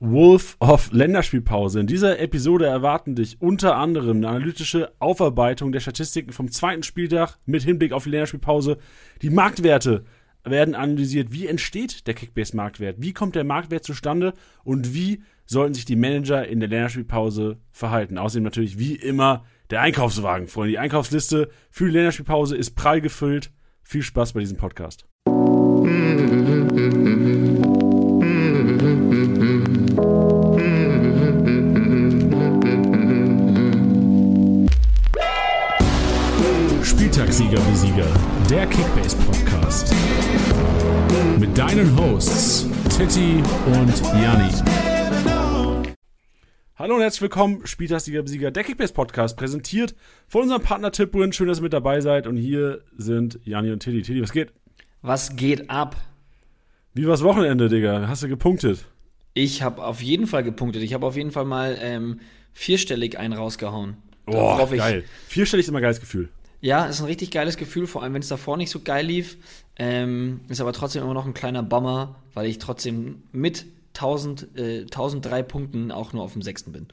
Wolf of Länderspielpause. In dieser Episode erwarten dich unter anderem eine analytische Aufarbeitung der Statistiken vom zweiten Spieltag mit Hinblick auf die Länderspielpause. Die Marktwerte werden analysiert. Wie entsteht der Kickbase-Marktwert? Wie kommt der Marktwert zustande? Und wie sollten sich die Manager in der Länderspielpause verhalten? Außerdem natürlich wie immer der Einkaufswagen, Freunde. Die Einkaufsliste für die Länderspielpause ist prall gefüllt. Viel Spaß bei diesem Podcast. Spieltagssieger Besieger, der Kickbase Podcast. Mit deinen Hosts Titti und Janni. Hallo und herzlich willkommen, Spieltagssieger Besieger, der Kickbase Podcast, präsentiert von unserem Partner Tipwin. Schön, dass ihr mit dabei seid. Und hier sind Janni und Titti. Titti, was geht? Was geht ab? Wie war's Wochenende, Digga? Hast du gepunktet? Ich habe auf jeden Fall gepunktet. Ich habe auf jeden Fall mal ähm, vierstellig einen rausgehauen. Boah, geil. Vierstellig ist immer ein geiles Gefühl. Ja, ist ein richtig geiles Gefühl, vor allem wenn es davor nicht so geil lief. Ähm, ist aber trotzdem immer noch ein kleiner Bummer, weil ich trotzdem mit 1000, äh, 1003 Punkten auch nur auf dem sechsten bin.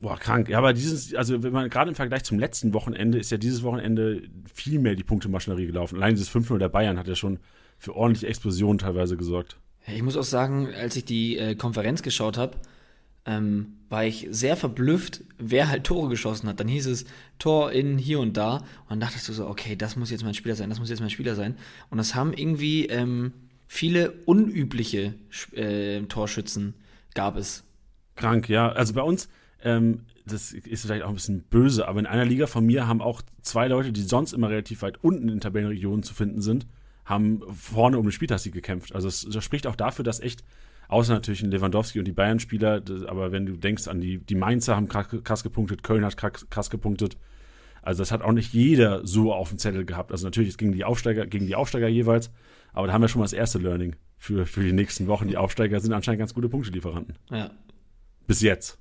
Boah, krank. Ja, aber dieses, also wenn man gerade im Vergleich zum letzten Wochenende ist ja dieses Wochenende viel mehr die Punktemaschinerie gelaufen. Allein dieses 5-0 der Bayern hat ja schon für ordentliche Explosionen teilweise gesorgt. Ich muss auch sagen, als ich die äh, Konferenz geschaut habe, ähm, war ich sehr verblüfft, wer halt Tore geschossen hat. Dann hieß es Tor in hier und da. Und dann dachtest du so, okay, das muss jetzt mein Spieler sein, das muss jetzt mein Spieler sein. Und das haben irgendwie ähm, viele unübliche äh, Torschützen gab es. Krank, ja. Also bei uns, ähm, das ist vielleicht auch ein bisschen böse, aber in einer Liga von mir haben auch zwei Leute, die sonst immer relativ weit unten in Tabellenregionen zu finden sind, haben vorne um den Spieltagssieg gekämpft. Also es, das spricht auch dafür, dass echt, außer natürlich ein Lewandowski und die Bayern-Spieler, aber wenn du denkst an die, die Mainzer haben krass, gepunktet, Köln hat krass, gepunktet. Also das hat auch nicht jeder so auf dem Zettel gehabt. Also natürlich gegen die Aufsteiger, gegen die Aufsteiger jeweils, aber da haben wir schon mal das erste Learning für, für die nächsten Wochen. Die Aufsteiger sind anscheinend ganz gute Punktelieferanten. Ja. Bis jetzt.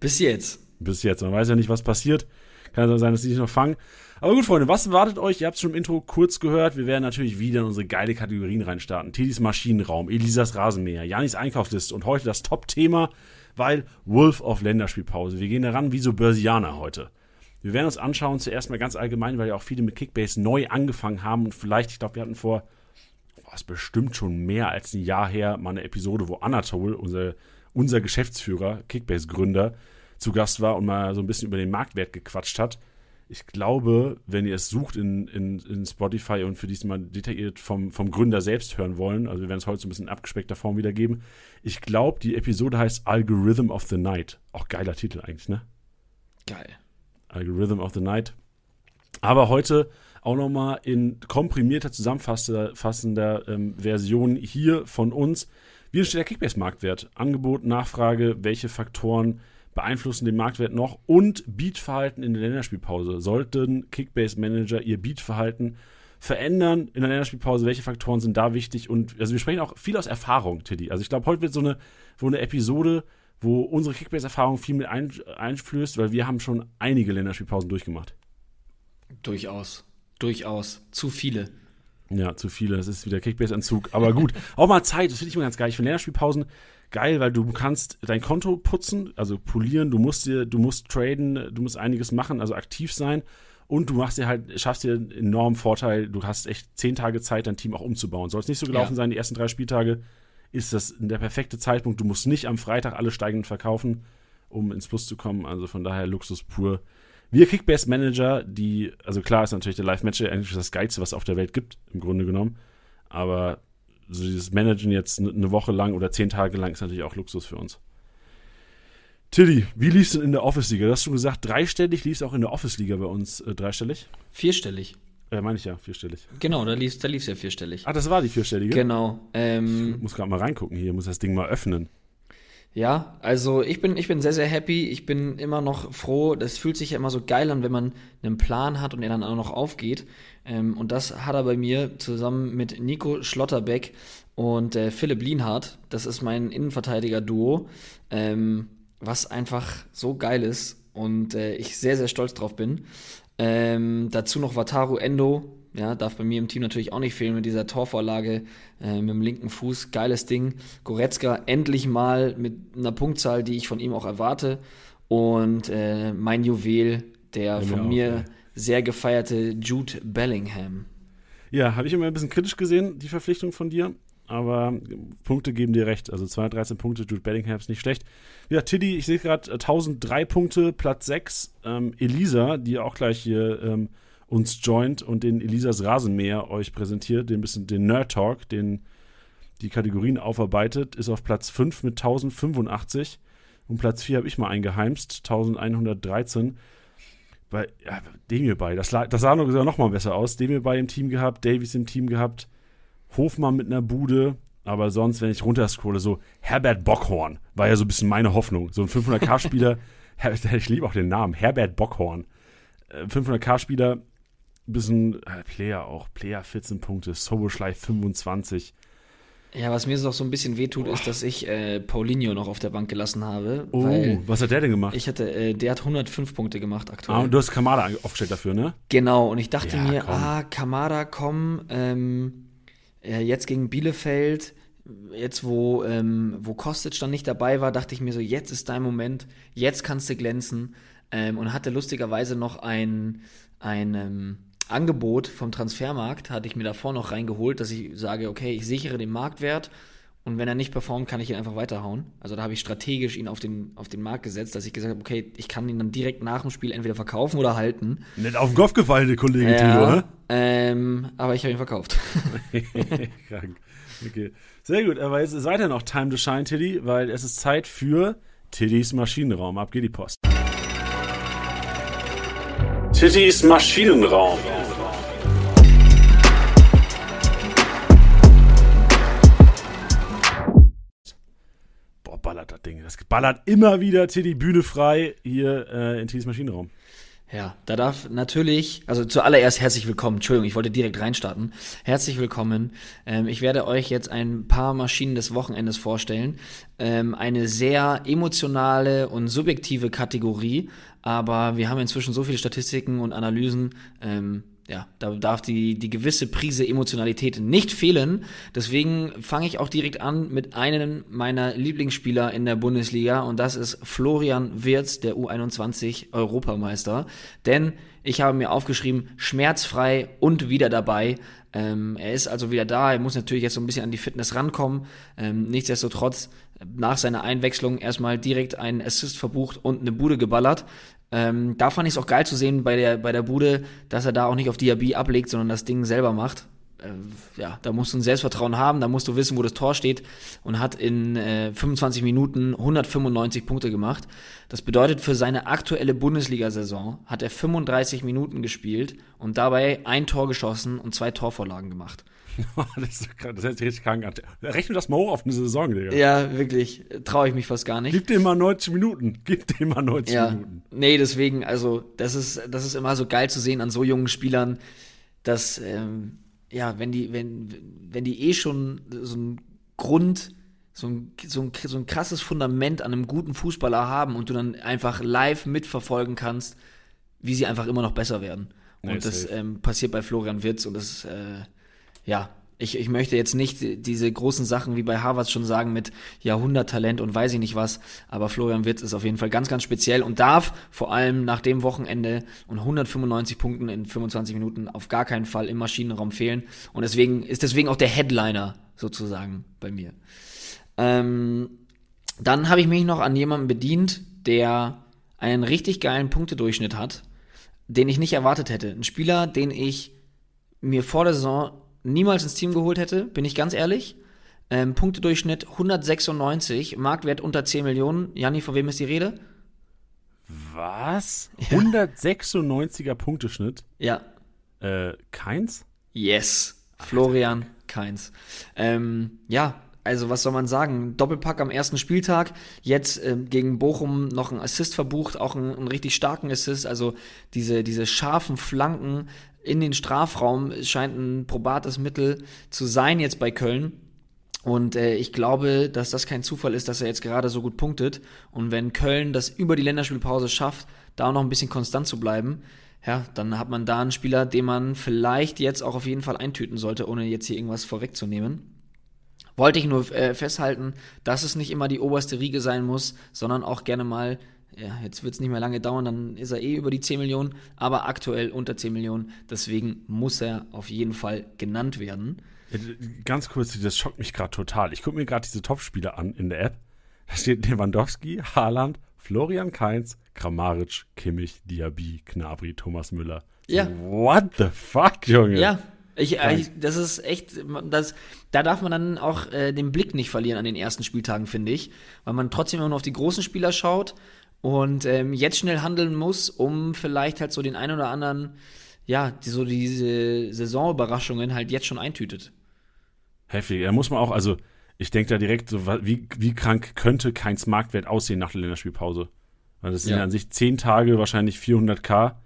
Bis jetzt. Bis jetzt. Man weiß ja nicht, was passiert. Kann ja sein, dass sie sich noch fangen. Aber gut, Freunde, was erwartet euch? Ihr habt es schon im Intro kurz gehört. Wir werden natürlich wieder in unsere geile Kategorien reinstarten. Tidis Maschinenraum, Elisas Rasenmäher, Janis Einkaufsliste und heute das Top-Thema, weil Wolf of Länderspielpause. Wir gehen daran wie so Börsianer heute. Wir werden uns anschauen, zuerst mal ganz allgemein, weil ja auch viele mit Kickbase neu angefangen haben und vielleicht, ich glaube, wir hatten vor, ist bestimmt schon mehr als ein Jahr her, mal eine Episode, wo Anatol, unser, unser Geschäftsführer, Kickbase-Gründer, zu Gast war und mal so ein bisschen über den Marktwert gequatscht hat. Ich glaube, wenn ihr es sucht in, in, in Spotify und für diesmal detailliert vom, vom Gründer selbst hören wollen, also wir werden es heute so ein bisschen in abgespeckter Form wiedergeben. Ich glaube, die Episode heißt Algorithm of the Night. Auch geiler Titel eigentlich, ne? Geil. Algorithm of the Night. Aber heute auch nochmal in komprimierter, zusammenfassender ähm, Version hier von uns. Wie entsteht der Kickbase-Marktwert? Angebot, Nachfrage, welche Faktoren beeinflussen den Marktwert noch und Beatverhalten in der Länderspielpause. Sollten Kickbase-Manager ihr Beatverhalten verändern in der Länderspielpause? Welche Faktoren sind da wichtig? Und also wir sprechen auch viel aus Erfahrung, Tiddy. Also ich glaube, heute wird so eine, so eine Episode, wo unsere Kickbase-Erfahrung viel mit ein, einflößt, weil wir haben schon einige Länderspielpausen durchgemacht. Durchaus. Durchaus. Zu viele. Ja, zu viele, das ist wieder Kickbase-Entzug. Aber gut, auch mal Zeit, das finde ich immer ganz geil. Ich finde Länderspielpausen geil, weil du kannst dein Konto putzen, also polieren, du musst dir, du musst traden, du musst einiges machen, also aktiv sein. Und du machst dir halt, schaffst dir einen enormen Vorteil, du hast echt zehn Tage Zeit, dein Team auch umzubauen. Soll es nicht so gelaufen Ja. sein, die ersten drei Spieltage, ist das der perfekte Zeitpunkt. Du musst nicht am Freitag alle steigenden verkaufen, um ins Plus zu kommen. Also von daher Luxus pur. Wir Kickbase-Manager, die, also klar ist natürlich der Live-Match eigentlich das Geilste, was es auf der Welt gibt, im Grunde genommen. Aber so dieses Managen jetzt ne- eine Woche lang oder zehn Tage lang ist natürlich auch Luxus für uns. Tilly, wie lief's denn in der Office-Liga? Du hast schon gesagt, dreistellig lief's auch in der Office-Liga bei uns äh, dreistellig. Vierstellig. Äh, meine ich ja, vierstellig. Genau, da lief da lief's ja vierstellig. Ah, das war die vierstellige? Genau. Ähm, Ich muss gerade mal reingucken hier, muss das Ding mal öffnen. Ja, also ich bin, ich bin sehr, sehr happy. Ich bin immer noch froh. Das fühlt sich ja immer so geil an, wenn man einen Plan hat und er dann auch noch aufgeht. Ähm, und das hat er bei mir zusammen mit Nico Schlotterbeck und äh, Philipp Lienhardt. Das ist mein Innenverteidiger-Duo, ähm, was einfach so geil ist und äh, ich sehr, sehr stolz drauf bin. Ähm, dazu noch Wataru Endo, ja, darf bei mir im Team natürlich auch nicht fehlen mit dieser Torvorlage äh, mit dem linken Fuß. Geiles Ding. Goretzka endlich mal mit einer Punktzahl, die ich von ihm auch erwarte. Und äh, mein Juwel, der Ja, von mir auch, mir ja. sehr gefeierte Jude Bellingham. Ja, habe ich immer ein bisschen kritisch gesehen, die Verpflichtung von dir. Aber Punkte geben dir recht. Also 213 Punkte, Jude Bellingham ist nicht schlecht. Ja, Tiddy, ich sehe gerade äh, 1003 Punkte, Platz 6. Ähm, Elisa, die auch gleich hier ähm, uns joint und den Elisas Rasenmäher euch präsentiert, den bisschen den Nerd Talk, den die Kategorien aufarbeitet, ist auf Platz 5 mit 1085. Und Platz 4 habe ich mal eingeheimst, 1113. Bei ja, Demir bei, das, das sah noch, noch mal besser aus. Demir bei im Team gehabt, Davies im Team gehabt, Hofmann mit einer Bude. Aber sonst, wenn ich runterscrolle, so Herbert Bockhorn war ja so ein bisschen meine Hoffnung. So ein 500k-Spieler, Her- ich liebe auch den Namen, Herbert Bockhorn. Äh, 500k-Spieler, bisschen äh, Player auch, Player 14 Punkte, Soboschlei 25. Ja, was mir so ein bisschen wehtut, ist, dass ich äh, Paulinho noch auf der Bank gelassen habe. Oh, was hat der denn gemacht? ich hatte, äh, der hat 105 Punkte gemacht aktuell. ah, und du hast Kamada aufgestellt dafür, ne? Genau, und ich dachte Ja, mir, komm. ah, Kamada, komm, ähm, äh, jetzt gegen Bielefeld, jetzt wo, ähm, wo Kostic dann nicht dabei war, dachte ich mir so, jetzt ist dein Moment, jetzt kannst du glänzen. Ähm, und hatte lustigerweise noch ein, ein ähm, Angebot vom Transfermarkt, hatte ich mir davor noch reingeholt, dass ich sage, okay, ich sichere den Marktwert und wenn er nicht performt, kann ich ihn einfach weiterhauen. Also da habe ich strategisch ihn auf den, auf den Markt gesetzt, dass ich gesagt habe, okay, ich kann ihn dann direkt nach dem Spiel entweder verkaufen oder halten. Nicht auf den Kopf gefallen, der Kollege Tilo, Ja, ne? ähm, aber ich habe ihn verkauft. Krank. Okay. Sehr gut, aber jetzt ist weiter noch Time to Shine, Tiddy, weil es ist Zeit für Tiddys Maschinenraum. Ab geht die Post. Tiddys Maschinenraum. Boah, ballert das Ding. Das ballert immer wieder Tiddy Bühne frei hier äh, in Tiddys Maschinenraum. Ja, da darf natürlich, also zuallererst herzlich willkommen. Entschuldigung, ich wollte direkt reinstarten. Herzlich willkommen. Ähm, ich werde euch jetzt ein paar Maschinen des Wochenendes vorstellen. Ähm, eine sehr emotionale und subjektive Kategorie, aber wir haben inzwischen so viele Statistiken und Analysen. Ähm, ja, da darf die, die gewisse Prise Emotionalität nicht fehlen. Deswegen fange ich auch direkt an mit einem meiner Lieblingsspieler in der Bundesliga und das ist Florian Wirz, der U21 Europameister. Denn ich habe mir aufgeschrieben, schmerzfrei und wieder dabei. Ähm, er ist also wieder da. Er muss natürlich jetzt so ein bisschen an die Fitness rankommen. Ähm, nichtsdestotrotz nach seiner Einwechslung erstmal direkt einen Assist verbucht und eine Bude geballert. Ähm, da fand ich es auch geil zu sehen bei der, bei der Bude, dass er da auch nicht auf Diaby ablegt, sondern das Ding selber macht. Äh, ja, da musst du ein Selbstvertrauen haben, da musst du wissen, wo das Tor steht und hat in äh, 25 Minuten 195 Punkte gemacht. Das bedeutet, für seine aktuelle Bundesliga-Saison hat er 35 Minuten gespielt und dabei ein Tor geschossen und zwei Torvorlagen gemacht. das, ist, krass, das hört sich richtig krank an. Rechne das mal hoch auf eine Saison, Digga. Ja, wirklich, traue ich mich fast gar nicht. Gib dem mal 90 Minuten. Gib dem mal 90 Ja, Minuten. nee, deswegen, also das ist, das ist immer so geil zu sehen an so jungen Spielern, dass, ähm, ja, wenn die, wenn, wenn die eh schon so ein Grund, so ein, so, ein, so ein krasses Fundament an einem guten Fußballer haben und du dann einfach live mitverfolgen kannst, wie sie einfach immer noch besser werden. Und Nee, das ähm, passiert bei Florian Wirtz und das, äh, ja, ich, ich möchte jetzt nicht diese großen Sachen wie bei Harvard schon sagen mit Jahrhunderttalent und weiß ich nicht was, aber Florian Wirtz ist auf jeden Fall ganz, ganz speziell und darf vor allem nach dem Wochenende und 195 Punkten in 25 Minuten auf gar keinen Fall im Maschinenraum fehlen und deswegen ist deswegen auch der Headliner sozusagen bei mir. Ähm, dann habe ich mich noch an jemanden bedient, der einen richtig geilen Punktedurchschnitt hat, den ich nicht erwartet hätte. Ein Spieler, den ich mir vor der Saison niemals ins Team geholt hätte, bin ich ganz ehrlich. Ähm, Punktedurchschnitt 196, Marktwert unter 10 Millionen. Janni, von wem ist die Rede? Was? 196er Punkteschnitt? Ja, Äh, keins? yes. Florian Keins. Ähm, ja, also was soll man sagen? Doppelpack am ersten Spieltag, jetzt ähm, gegen Bochum noch ein Assist verbucht, auch einen, einen richtig starken Assist. Also diese, diese scharfen Flanken in den Strafraum scheint ein probates Mittel zu sein jetzt bei Köln. Und äh, ich glaube, dass das kein Zufall ist, dass er jetzt gerade so gut punktet. Und wenn Köln das über die Länderspielpause schafft, da noch ein bisschen konstant zu bleiben, ja, dann hat man da einen Spieler, den man vielleicht jetzt auch auf jeden Fall eintüten sollte, ohne jetzt hier irgendwas vorwegzunehmen. Wollte ich nur äh, festhalten, dass es nicht immer die oberste Riege sein muss, sondern auch gerne mal, ja, jetzt wird es nicht mehr lange dauern, dann ist er eh über die 10 Millionen, aber aktuell unter 10 Millionen. Deswegen muss er auf jeden Fall genannt werden. Ganz kurz, das schockt mich gerade total. Ich gucke mir gerade diese Topspiele an in der App. Da steht Lewandowski, Haaland, Florian Kainz, Kramaric, Kimmich, Diaby, Knabri, Thomas Müller. Ja. What the fuck, Junge? Ja, ich, ich, das ist echt, das, da darf man dann auch äh, den Blick nicht verlieren an den ersten Spieltagen, finde ich, weil man trotzdem immer nur auf die großen Spieler schaut und ähm, jetzt schnell handeln muss, um vielleicht halt so den einen oder anderen, ja, die, so diese Saisonüberraschungen halt jetzt schon eintütet. Heftig. Da muss man auch, also ich denke da direkt so, wie, wie krank könnte Keins Marktwert aussehen nach der Länderspielpause? Weil das sind ja. an sich 10 Tage, wahrscheinlich 400k.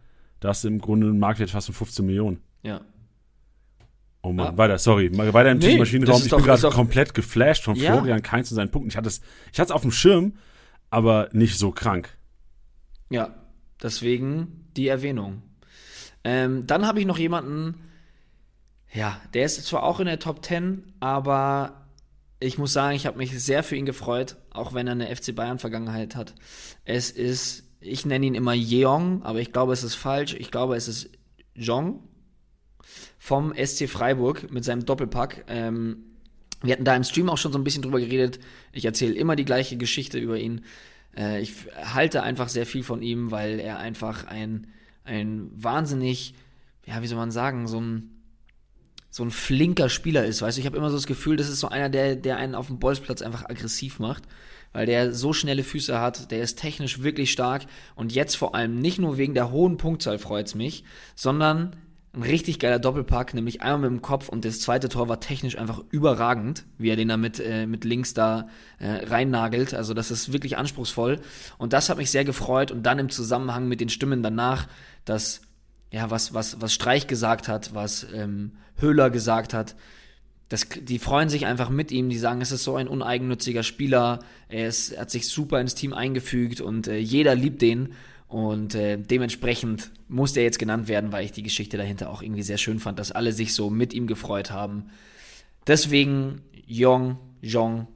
Da hast du im Grunde einen Marktwert fast von 15 Millionen. Ja. Oh Mann, ah. weiter, sorry. Weiter im nee, Maschinenraum. Ich doch, bin gerade komplett geflasht von ja. Florian Kainz und seinen Punkten. Ich hatte es ich auf dem Schirm, aber nicht so krank. Ja, deswegen die Erwähnung. Ähm, dann habe ich noch jemanden, ja, der ist zwar auch in der Top 10, aber ich muss sagen, ich habe mich sehr für ihn gefreut, auch wenn er eine FC Bayern-Vergangenheit hat. Es ist, ich nenne ihn immer Jeong, aber ich glaube, es ist falsch. Ich glaube, es ist Jong vom SC Freiburg mit seinem Doppelpack. Ähm, wir hatten da im Stream auch schon so ein bisschen drüber geredet. Ich erzähle immer die gleiche Geschichte über ihn. Äh, ich halte einfach sehr viel von ihm, weil er einfach ein, ein wahnsinnig, ja, wie soll man sagen, so ein so ein flinker Spieler ist. Weißt du, ich habe immer so das Gefühl, das ist so einer, der, der einen auf dem Bolzplatz einfach aggressiv macht, weil der so schnelle Füße hat, der ist technisch wirklich stark und jetzt vor allem nicht nur wegen der hohen Punktzahl freut es mich, sondern ein richtig geiler Doppelpack, nämlich einmal mit dem Kopf und das zweite Tor war technisch einfach überragend, wie er den da mit, äh, mit links da äh, reinnagelt. Also das ist wirklich anspruchsvoll und das hat mich sehr gefreut und dann im Zusammenhang mit den Stimmen danach, dass ja, was, was, was Streich gesagt hat, was ähm, Höhler gesagt hat. Das, die freuen sich einfach mit ihm, die sagen, es ist so ein uneigennütziger Spieler, er, ist, er hat sich super ins Team eingefügt und äh, jeder liebt den. Und äh, dementsprechend muss der jetzt genannt werden, weil ich die Geschichte dahinter auch irgendwie sehr schön fand, dass alle sich so mit ihm gefreut haben. Deswegen Jong, Jong,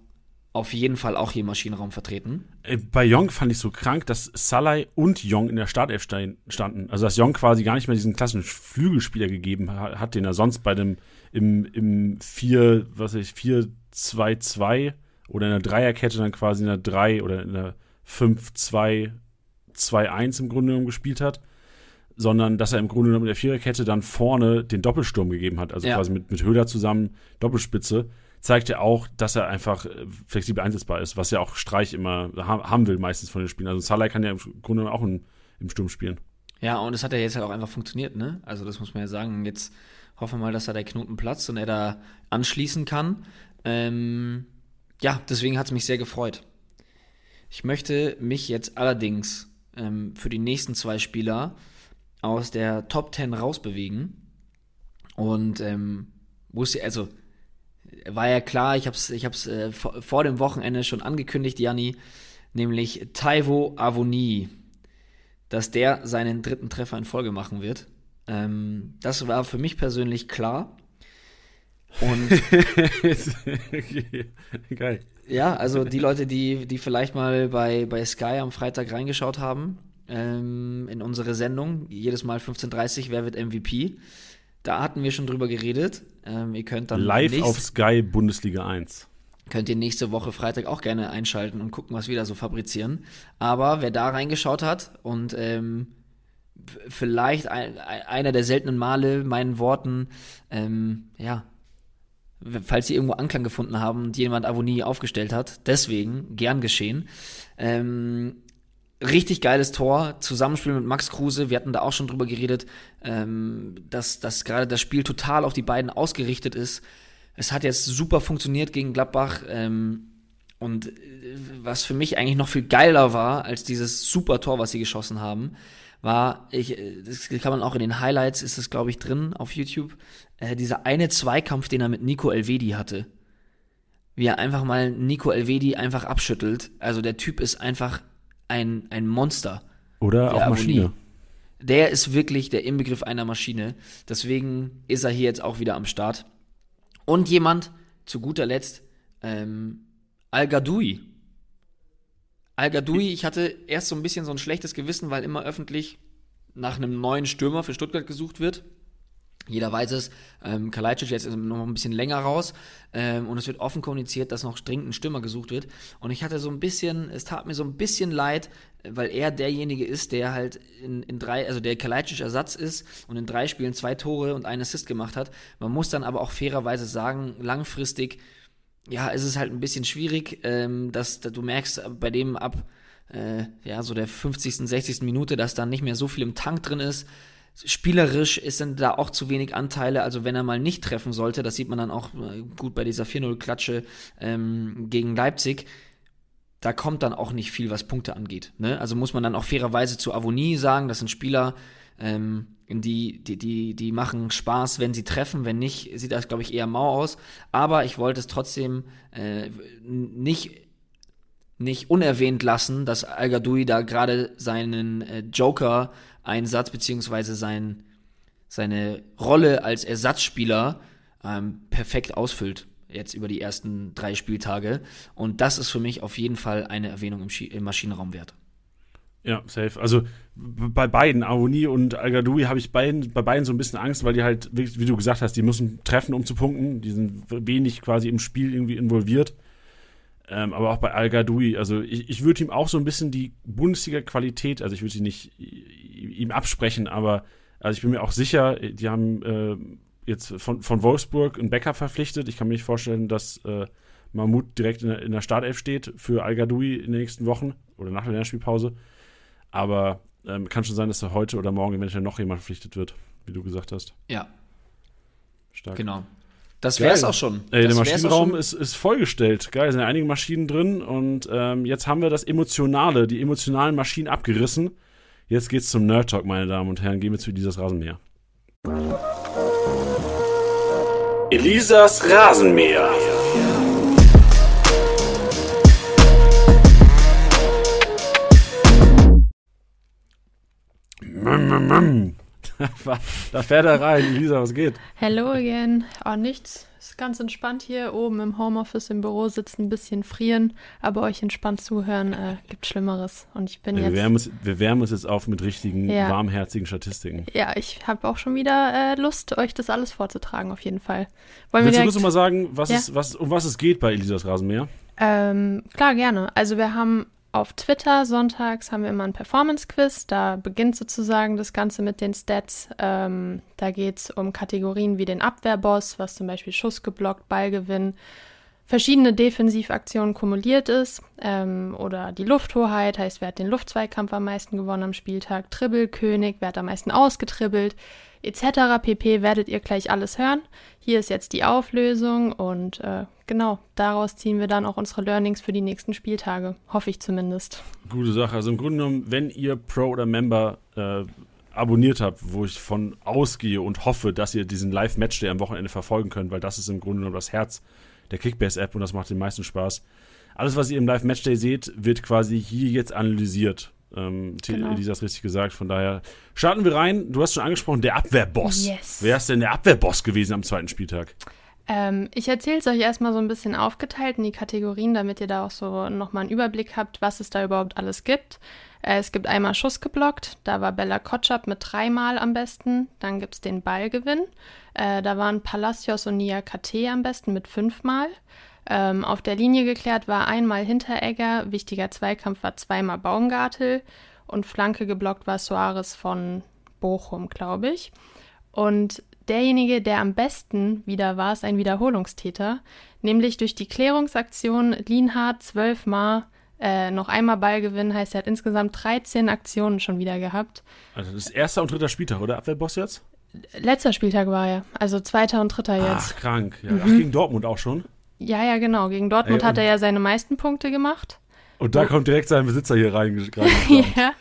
auf jeden Fall auch hier im Maschinenraum vertreten. Äh, bei Jong fand ich so krank, dass Salai und Jong in der Startelf standen. Also dass Jong quasi gar nicht mehr diesen klassischen Flügelspieler gegeben hat, den er sonst bei dem im, im 4, was ich, 4-2-2 oder in der Dreierkette dann quasi in der 3 oder in der 5-2 2-1 im Grunde genommen gespielt hat, sondern dass er im Grunde genommen in der Viererkette dann vorne den Doppelsturm gegeben hat, also ja. quasi mit, mit Höhler zusammen Doppelspitze zeigt ja auch, dass er einfach äh, flexibel einsetzbar ist, was ja auch Streich immer haben will, meistens von den Spielen. Also Salah kann ja im Grunde auch in, im Sturm spielen. Ja, und es hat ja jetzt halt auch einfach funktioniert, ne? Also das muss man ja sagen. Jetzt hoffen wir mal, dass da der Knoten platzt und er da anschließen kann. Ähm, ja, deswegen hat es mich sehr gefreut. Ich möchte mich jetzt allerdings ähm, für die nächsten zwei Spieler aus der Top 10 rausbewegen. Und ähm, wusste, also war ja klar, ich habe es ich hab's, äh, vor, vor, dem Wochenende schon angekündigt, Janni, nämlich Taivo Avoni, dass der seinen dritten Treffer in Folge machen wird. Ähm, das war für mich persönlich klar. Und Geil. Ja, also die Leute, die, die vielleicht mal bei, bei Sky am Freitag reingeschaut haben, ähm, in unsere Sendung, jedes Mal 15.30 Uhr, wer wird MVP? Da hatten wir schon drüber geredet. Ähm, ihr könnt dann live auf Sky Bundesliga 1. Könnt ihr nächste Woche Freitag auch gerne einschalten und gucken, was wir da so fabrizieren. Aber wer da reingeschaut hat und ähm, vielleicht ein, einer der seltenen Male meinen Worten, ähm, ja, falls sie irgendwo Anklang gefunden haben und jemand Avonie aufgestellt hat, deswegen gern geschehen. Ähm, richtig geiles Tor, Zusammenspiel mit Max Kruse, wir hatten da auch schon drüber geredet, ähm, dass, dass gerade das Spiel total auf die beiden ausgerichtet ist. Es hat jetzt super funktioniert gegen Gladbach ähm, und äh, was für mich eigentlich noch viel geiler war als dieses super Tor, was sie geschossen haben, war, ich, äh, das kann man auch in den Highlights, ist das glaube ich drin auf YouTube, äh, dieser eine Zweikampf, den er mit Nico Elvedi hatte. Wie er einfach mal Nico Elvedi einfach abschüttelt. Also der Typ ist einfach ein, ein Monster. Oder auch Maschine. der ist wirklich der Inbegriff einer Maschine. Deswegen ist er hier jetzt auch wieder am Start. Und jemand, zu guter Letzt, ähm, Al-Gadoui. Al-Gadoui, ich hatte erst so ein bisschen so ein schlechtes Gewissen, weil immer öffentlich nach einem neuen Stürmer für Stuttgart gesucht wird. Jeder weiß es, ähm, Kalajdzic jetzt noch ein bisschen länger raus ähm, und es wird offen kommuniziert, dass noch dringend ein Stürmer gesucht wird. Und ich hatte so ein bisschen, es tat mir so ein bisschen leid, weil er derjenige ist, der halt in, in drei, also der Kalajdzic Ersatz ist und in drei Spielen zwei Tore und einen Assist gemacht hat. Man muss dann aber auch fairerweise sagen, langfristig, ja, ist es halt ein bisschen schwierig, ähm, dass, dass du merkst bei dem ab äh, ja, so der 50., 60. Minute, dass da nicht mehr so viel im Tank drin ist. Spielerisch ist dann da auch zu wenig Anteile, also wenn er mal nicht treffen sollte, das sieht man dann auch äh, gut bei dieser 4-0-Klatsche ähm, gegen Leipzig, da kommt dann auch nicht viel, was Punkte angeht. Ne? Also muss man dann auch fairerweise zu Avonie sagen, das sind Spieler, ähm, die, die, die, die machen Spaß, wenn sie treffen, wenn nicht, sieht das, glaube ich, eher mau aus. Aber ich wollte es trotzdem äh, nicht nicht unerwähnt lassen, dass Al da gerade seinen äh, Joker-Einsatz beziehungsweise sein, seine Rolle als Ersatzspieler ähm, perfekt ausfüllt jetzt über die ersten drei Spieltage. Und das ist für mich auf jeden Fall eine Erwähnung im, im Maschinenraum wert. Ja, safe. Also bei beiden, Aoni und Al habe ich beiden, bei beiden so ein bisschen Angst, weil die halt, wie du gesagt hast, die müssen treffen, um zu punkten. Die sind wenig quasi im Spiel irgendwie involviert. Ähm, aber auch bei Al also ich, ich würde ihm auch so ein bisschen die Bundesliga-Qualität, also ich würde sie nicht ihm absprechen, aber also ich bin mir auch sicher, die haben äh, jetzt von, von Wolfsburg einen Bäcker verpflichtet. Ich kann mir nicht vorstellen, dass äh, Mahmoud direkt in der, in der Startelf steht für Al in den nächsten Wochen oder nach der Lernspielpause. Aber ähm, kann schon sein, dass da heute oder morgen eventuell noch jemand verpflichtet wird, wie du gesagt hast. Ja. Stark. Genau. Das wäre es auch schon. Ey, der Maschinenraum ist, ist vollgestellt. Geil, sind einige Maschinen drin und ähm, jetzt haben wir das Emotionale, die emotionalen Maschinen abgerissen. Jetzt geht's zum Nerd Talk, meine Damen und Herren. Gehen wir zu Elisas Rasenmäher. Elisas Rasenmäher. da fährt er rein. Lisa, was geht? Hello again. Oh, nichts. Ist ganz entspannt hier oben im Homeoffice im Büro sitzen, ein bisschen frieren, aber euch entspannt zuhören äh, gibt Schlimmeres. Und ich bin ja, jetzt. Wir wärmen, uns, wir wärmen uns jetzt auf mit richtigen, ja. warmherzigen Statistiken. Ja, ich habe auch schon wieder äh, Lust, euch das alles vorzutragen, auf jeden Fall. Wollen Willst wir direkt, du mal sagen, was ja? es, was, um was es geht bei Elisas Rasenmäher? Ähm, klar, gerne. Also wir haben auf Twitter sonntags haben wir immer ein Performance-Quiz. Da beginnt sozusagen das Ganze mit den Stats. Ähm, da geht es um Kategorien wie den Abwehrboss, was zum Beispiel Schuss geblockt, Ballgewinn, verschiedene Defensivaktionen kumuliert ist. Ähm, oder die Lufthoheit, heißt, wer hat den Luftzweikampf am meisten gewonnen am Spieltag, Tribbelkönig, wer hat am meisten ausgetribbelt, etc. pp. werdet ihr gleich alles hören. Hier ist jetzt die Auflösung und äh, genau, daraus ziehen wir dann auch unsere Learnings für die nächsten Spieltage. Hoffe ich zumindest. Gute Sache. Also im Grunde genommen, wenn ihr Pro oder Member äh, abonniert habt, wo ich von ausgehe und hoffe, dass ihr diesen Live-Match, der am Wochenende verfolgen könnt, weil das ist im Grunde genommen das Herz der Kickbase-App und das macht den meisten Spaß. Alles, was ihr im Live-Matchday seht, wird quasi hier jetzt analysiert. Ähm, genau. Lisa hat richtig gesagt. Von daher starten wir rein. Du hast schon angesprochen, der Abwehrboss. Yes. Wer ist denn der Abwehrboss gewesen am zweiten Spieltag? Ähm, ich erzähle es euch erstmal so ein bisschen aufgeteilt in die Kategorien, damit ihr da auch so nochmal einen Überblick habt, was es da überhaupt alles gibt. Äh, es gibt einmal Schuss geblockt, da war Bella Kotschap mit dreimal am besten. Dann gibt es den Ballgewinn, äh, da waren Palacios und Nia KT am besten mit fünfmal. Ähm, auf der Linie geklärt war einmal Hinteregger, wichtiger Zweikampf war zweimal Baumgartel und Flanke geblockt war Soares von Bochum, glaube ich. Und derjenige, der am besten wieder war, ist ein Wiederholungstäter, nämlich durch die Klärungsaktion Lienhardt zwölfmal äh, noch einmal Ballgewinn, heißt er hat insgesamt 13 Aktionen schon wieder gehabt. Also das ist erster und dritter Spieltag, oder? Abwehrboss jetzt? Letzter Spieltag war er, also zweiter und dritter jetzt. Ach, krank. Ja. Mhm. Ach, gegen Dortmund auch schon? Ja, ja, genau. Gegen Dortmund Ey, hat er ja seine meisten Punkte gemacht. Und da kommt direkt sein Besitzer hier rein. ja.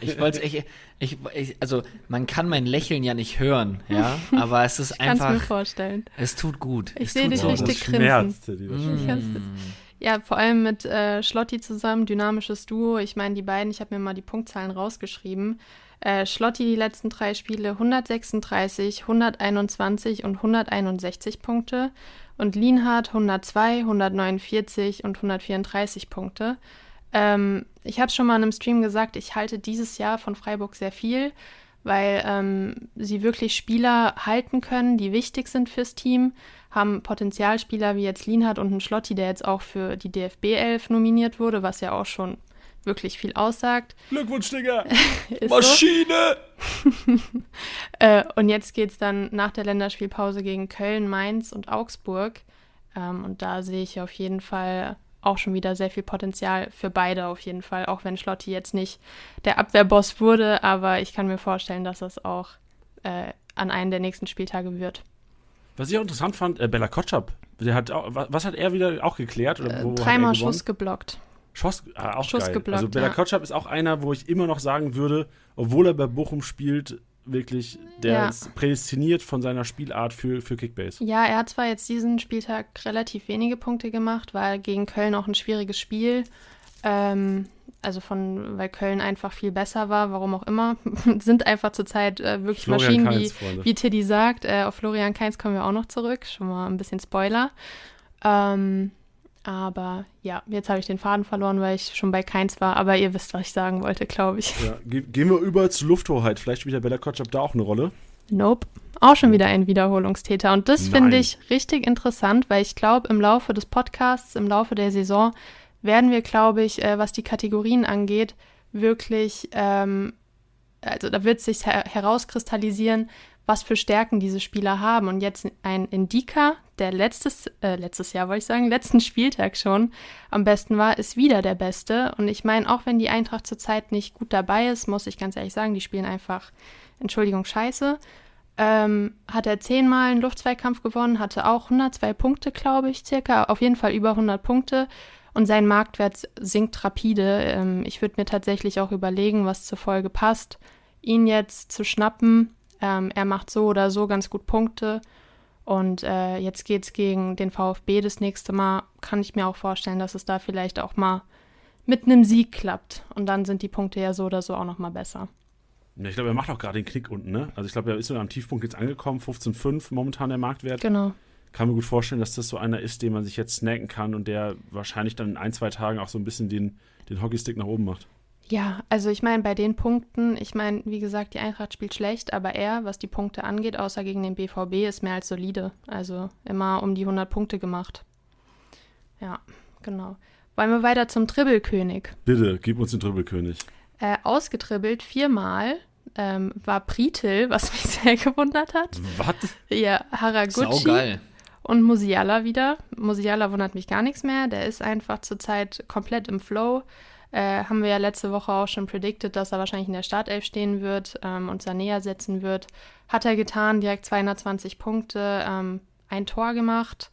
Ich wollte, ich, ich, ich, also man kann mein Lächeln ja nicht hören, ja, aber es ist ich einfach. Kannst mir vorstellen. Es tut gut. Ich sehe dich richtig grinsen. Mm. Ja, vor allem mit äh, Schlotti zusammen, dynamisches Duo. Ich meine, die beiden, ich habe mir mal die Punktzahlen rausgeschrieben. Äh, Schlotti die letzten drei Spiele 136, 121 und 161 Punkte. Und Lienhardt 102, 149 und 134 Punkte. Ähm, ich habe schon mal in einem Stream gesagt, ich halte dieses Jahr von Freiburg sehr viel, weil ähm, sie wirklich Spieler halten können, die wichtig sind fürs Team, haben Potenzialspieler wie jetzt Lienhardt und ein Schlotti, der jetzt auch für die DFB 11 nominiert wurde, was ja auch schon wirklich viel aussagt. Glückwunsch, Digga! Maschine! äh, und jetzt geht es dann nach der Länderspielpause gegen Köln, Mainz und Augsburg. Ähm, und da sehe ich auf jeden Fall auch schon wieder sehr viel Potenzial für beide auf jeden Fall, auch wenn Schlotti jetzt nicht der Abwehrboss wurde, aber ich kann mir vorstellen, dass das auch äh, an einem der nächsten Spieltage wird. Was ich auch interessant fand, äh, Bella Kotschap, der hat auch, was hat er wieder auch geklärt? Oder wo, äh, dreimal Schuss geblockt. Schuss, ah, auch Schuss geil. geblockt, also Bella ja. Kotschap ist auch einer, wo ich immer noch sagen würde, obwohl er bei Bochum spielt, wirklich, der Ja. ist prädestiniert von seiner Spielart für, für Kickbase. Ja, er hat zwar jetzt diesen Spieltag relativ wenige Punkte gemacht, war gegen Köln auch ein schwieriges Spiel. Ähm, also von, weil Köln einfach viel besser war, warum auch immer, sind einfach zurzeit äh, wirklich Florian Maschinen, Kainz, wie, Freunde. wie Tiddy sagt. Äh, auf Florian Kainz kommen wir auch noch zurück, schon mal ein bisschen Spoiler. Ähm, aber ja, jetzt habe ich den Faden verloren, weil ich schon bei Keins war. Aber ihr wisst, was ich sagen wollte, glaube ich. Ja, ge gehen wir über zur Lufthoheit. Vielleicht spielt der Bella Kotschap da auch eine Rolle. Nope. Auch schon wieder ein Wiederholungstäter. Und das finde ich richtig interessant, weil ich glaube, im Laufe des Podcasts, im Laufe der Saison, werden wir, glaube ich, äh, was die Kategorien angeht, wirklich, ähm, also da wird sich her herauskristallisieren, was für Stärken diese Spieler haben. Und jetzt ein Indika, der letztes, äh, letztes Jahr wollte ich sagen, letzten Spieltag schon am besten war, ist wieder der Beste. Und ich meine, auch wenn die Eintracht zurzeit nicht gut dabei ist, muss ich ganz ehrlich sagen, die spielen einfach, Entschuldigung, scheiße. Ähm, hat er zehnmal einen Luftzweikampf gewonnen, hatte auch 102 Punkte, glaube ich, circa. Auf jeden Fall über 100 Punkte. Und sein Marktwert sinkt rapide. Ähm, ich würde mir tatsächlich auch überlegen, was zur Folge passt, ihn jetzt zu schnappen. Ähm, er macht so oder so ganz gut Punkte. Und äh, jetzt geht es gegen den VfB das nächste Mal. Kann ich mir auch vorstellen, dass es da vielleicht auch mal mit einem Sieg klappt. Und dann sind die Punkte ja so oder so auch noch mal besser. Ja, ich glaube, er macht auch gerade den Knick unten, ne? Also ich glaube, er ist so am Tiefpunkt jetzt angekommen, 15,5 momentan der Marktwert. Genau. Kann mir gut vorstellen, dass das so einer ist, den man sich jetzt snacken kann und der wahrscheinlich dann in ein, zwei Tagen auch so ein bisschen den, den Hockeystick nach oben macht. Ja, also ich meine, bei den Punkten, ich meine, wie gesagt, die Eintracht spielt schlecht, aber er, was die Punkte angeht, außer gegen den BVB, ist mehr als solide. Also immer um die 100 Punkte gemacht. Ja, genau. Wollen wir weiter zum Dribbelkönig? Bitte, gib uns den Dribbelkönig. Äh, ausgetribbelt viermal ähm, war Pritel, was mich sehr gewundert hat. Was? Ja, Haraguchi Saugeil. und Musiala wieder. Musiala wundert mich gar nichts mehr. Der ist einfach zurzeit komplett im Flow. Äh, haben wir ja letzte Woche auch schon predicted, dass er wahrscheinlich in der Startelf stehen wird ähm, und Sané ersetzen wird. Hat er getan, direkt 220 Punkte, ähm, ein Tor gemacht.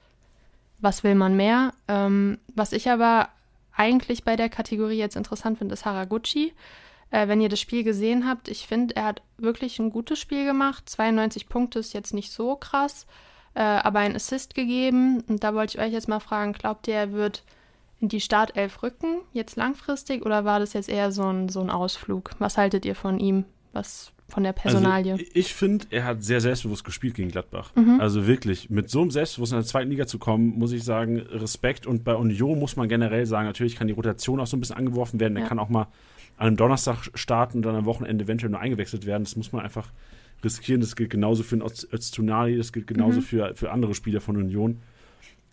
Was will man mehr? Ähm, was ich aber eigentlich bei der Kategorie jetzt interessant finde, ist Haraguchi. Äh, wenn ihr das Spiel gesehen habt, ich finde, er hat wirklich ein gutes Spiel gemacht. 92 Punkte ist jetzt nicht so krass, äh, aber ein Assist gegeben. Und da wollte ich euch jetzt mal fragen, glaubt ihr, er wird in die Startelf rücken, jetzt langfristig, oder war das jetzt eher so ein, so ein Ausflug? Was haltet ihr von ihm? Was von der Personalie? Also, ich finde, er hat sehr selbstbewusst gespielt gegen Gladbach. Mhm. Also wirklich, mit so einem Selbstbewusstsein in der zweiten Liga zu kommen, muss ich sagen, Respekt. Und bei Union muss man generell sagen, natürlich kann die Rotation auch so ein bisschen angeworfen werden. Er Ja. kann auch mal an einem Donnerstag starten und dann am Wochenende eventuell nur eingewechselt werden. Das muss man einfach riskieren. Das gilt genauso für Öztunali, das gilt genauso Mhm. für, für andere Spieler von Union.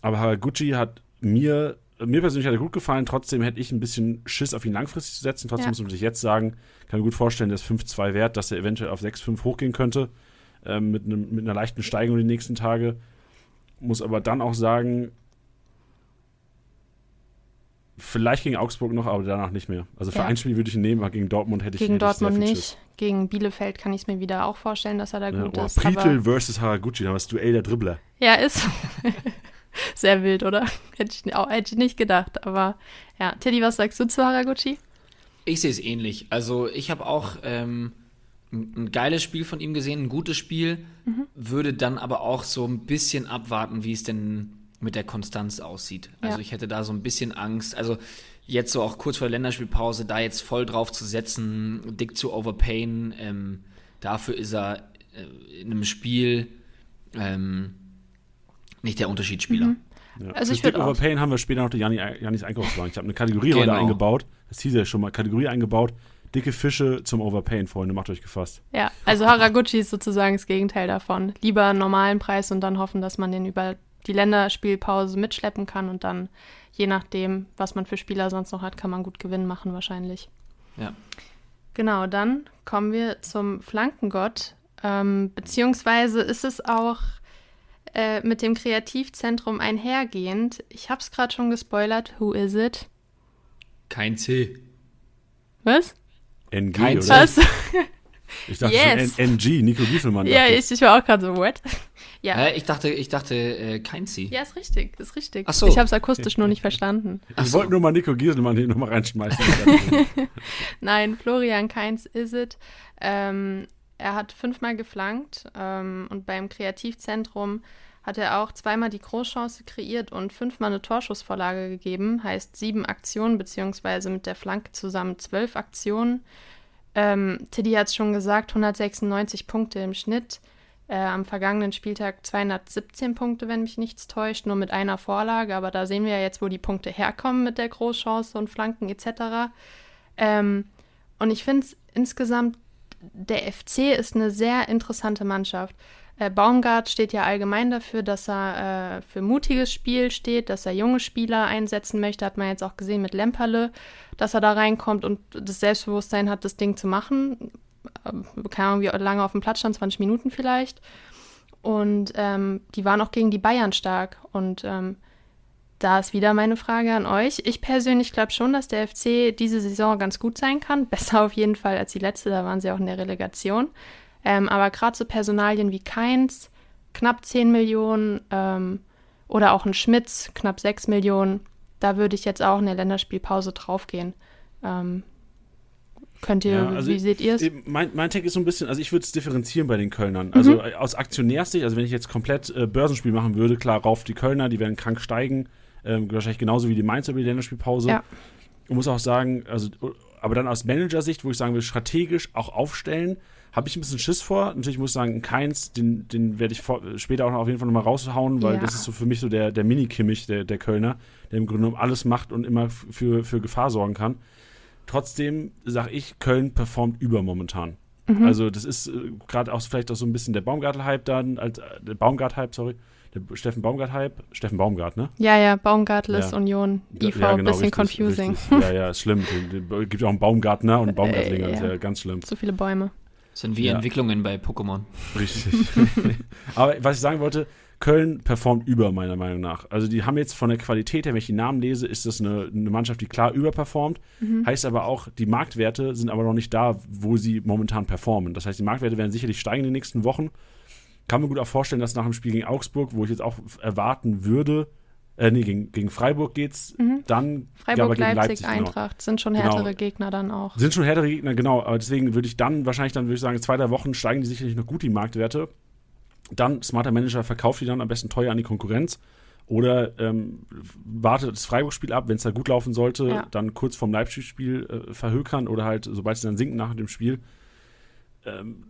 Aber Haraguchi hat mir, mir persönlich hat er gut gefallen. Trotzdem hätte ich ein bisschen Schiss auf ihn langfristig zu setzen. Trotzdem Ja. muss man sich jetzt sagen, kann mir gut vorstellen, der ist 5-2 wert, dass er eventuell auf 6-5 hochgehen könnte. Ähm, mit, einem, mit einer leichten Steigerung die nächsten Tage. Muss aber dann auch sagen, vielleicht gegen Augsburg noch, aber danach nicht mehr. Also für Ja. ein Spiel würde ich ihn nehmen, aber gegen Dortmund hätte ich Gegen hätte ich Dortmund viel nicht. Gegen Bielefeld kann ich es mir wieder auch vorstellen, dass er da Ja, gut oh, ist. Pritel versus Haraguchi, da wir das Duell der Dribbler. ja, ist sehr wild, oder? Hätte ich, auch, hätte ich nicht gedacht. Aber ja, Teddy, was sagst du zu Haraguchi? Ich sehe es ähnlich. Also ich habe auch ähm, ein, geiles Spiel von ihm gesehen, ein gutes Spiel, würde dann aber auch so ein bisschen abwarten, wie es denn mit der Konstanz aussieht. Also Ja. ich hätte da so ein bisschen Angst. Also jetzt so auch kurz vor der Länderspielpause, da jetzt voll drauf zu setzen, dick zu overpayen, ähm, dafür ist er äh, in einem Spiel ähm, nicht der Unterschiedsspieler. Ja. Also ich würd Stick auch- Overpayen haben wir später noch den Janni, Jannis Einkaufswagen. Ich habe eine Kategorie heute Genau. eingebaut. Das hieß ja schon mal, Kategorie eingebaut. Dicke Fische zum Overpayen, Freunde. Macht euch gefasst. Ja, also Haraguchi ist sozusagen das Gegenteil davon. Lieber einen normalen Preis und dann hoffen, dass man den über die Länderspielpause mitschleppen kann und dann, je nachdem, was man für Spieler sonst noch hat, kann man gut Gewinn machen wahrscheinlich. Ja. Genau, dann kommen wir zum Flankengott. Ähm, beziehungsweise ist es auch äh, mit dem Kreativzentrum einhergehend. Ich habe es gerade schon gespoilert. Who is it? Kein C. Was? NG, Kein oder? Was? Ich dachte Yes. schon N NG, Nico Gieselmann. ja, ich, ich war auch gerade so, what? ja. Hä? ich dachte, ich dachte äh, kein C. Ja, ist richtig, ist richtig. Ach so. Ich habe es akustisch nur nicht verstanden. Ich wollte nur mal Nico Gieselmann hier nochmal reinschmeißen. Nein, Florian Kainz is it. Ähm, er hat fünfmal geflankt ähm, und beim Kreativzentrum hat er auch zweimal die Großchance kreiert und fünfmal eine Torschussvorlage gegeben. Heißt sieben Aktionen, beziehungsweise mit der Flanke zusammen zwölf Aktionen. Ähm, Tiddy hat es schon gesagt, 196 Punkte im Schnitt. Äh, am vergangenen Spieltag 217 Punkte, wenn mich nichts täuscht, nur mit einer Vorlage. Aber da sehen wir ja jetzt, wo die Punkte herkommen mit der Großchance und Flanken etc. Ähm, und ich finde es insgesamt, der FC ist eine sehr interessante Mannschaft. Äh, Baumgart steht ja allgemein dafür, dass er äh, für mutiges Spiel steht, dass er junge Spieler einsetzen möchte. Hat man jetzt auch gesehen mit Lemperle, dass er da reinkommt und das Selbstbewusstsein hat, das Ding zu machen. Ähm, keine Ahnung, wie lange auf dem Platz stand, 20 Minuten vielleicht. Und ähm, die waren auch gegen die Bayern stark. Und ähm, da ist wieder meine Frage an euch. Ich persönlich glaube schon, dass der FC diese Saison ganz gut sein kann. Besser auf jeden Fall als die letzte, da waren sie auch in der Relegation. Ähm, aber gerade so Personalien wie Keins, knapp 10 Millionen, ähm, oder auch ein Schmitz, knapp 6 Millionen, da würde ich jetzt auch in der Länderspielpause draufgehen. Ähm, könnt ihr, Ja, also wie seht ihr es? Mein, mein Take ist so ein bisschen, also ich würde es differenzieren bei den Kölnern. Mhm. Also aus Aktionärsicht, also wenn ich jetzt komplett äh, Börsenspiel machen würde, klar, rauf die Kölner, die werden krank steigen. Ähm, wahrscheinlich genauso wie die Mainzer über die Länderspielpause. Ja. Und muss auch sagen, also, aber dann aus Managersicht, wo ich sagen will, strategisch auch aufstellen, habe ich ein bisschen Schiss vor. Natürlich muss ich sagen, Keins, den, den werde ich vor, später auch noch auf jeden Fall nochmal raushauen, weil Ja. das ist so für mich so der, der Mini-Kimmich der, der Kölner, der im Grunde genommen alles macht und immer für, für Gefahr sorgen kann. Trotzdem sage ich, Köln performt über momentan. Mhm. Also das ist äh, gerade auch vielleicht auch so ein bisschen der Baumgartel-Hype dann, als, äh, der Baumgart-Hype, sorry, der Steffen Baumgart-Hype, Steffen Baumgart, ne? Ja, ja, Baumgartel ist Ja. Union, IV, Ja, genau, bisschen richtig, confusing. Richtig. Ja, ja, ist schlimm. Es gibt ja auch einen Baumgartner und einen Baumgartlinger, Äh, das ist ja. ja ganz schlimm. Zu viele Bäume. Das sind wie Ja. Entwicklungen bei Pokémon. Richtig. Aber was ich sagen wollte, Köln performt über, meiner Meinung nach. Also die haben jetzt von der Qualität her, wenn ich die Namen lese, ist das eine, eine Mannschaft, die klar überperformt. Heißt aber auch, die Marktwerte sind aber noch nicht da, wo sie momentan performen. Das heißt, die Marktwerte werden sicherlich steigen in den nächsten Wochen. Kann mir gut auch vorstellen, dass nach dem Spiel gegen Augsburg, wo ich jetzt auch erwarten würde, äh, nee, gegen, gegen Freiburg geht's, dann Freiburg, ja, aber gegen Leipzig, genau. Eintracht sind schon Genau. härtere Gegner dann auch. Sind schon härtere Gegner, genau. Aber deswegen würde ich dann, wahrscheinlich dann, würde ich sagen, in zwei, drei Wochen steigen die sicherlich noch gut, die Marktwerte. Dann, smarter Manager verkauft die dann am besten teuer an die Konkurrenz. Oder ähm, wartet das Freiburg-Spiel ab, wenn es da gut laufen sollte, Ja. dann kurz vorm Leipzig-Spiel äh, verhökern oder halt, sobald sie dann sinken nach dem Spiel. Ähm,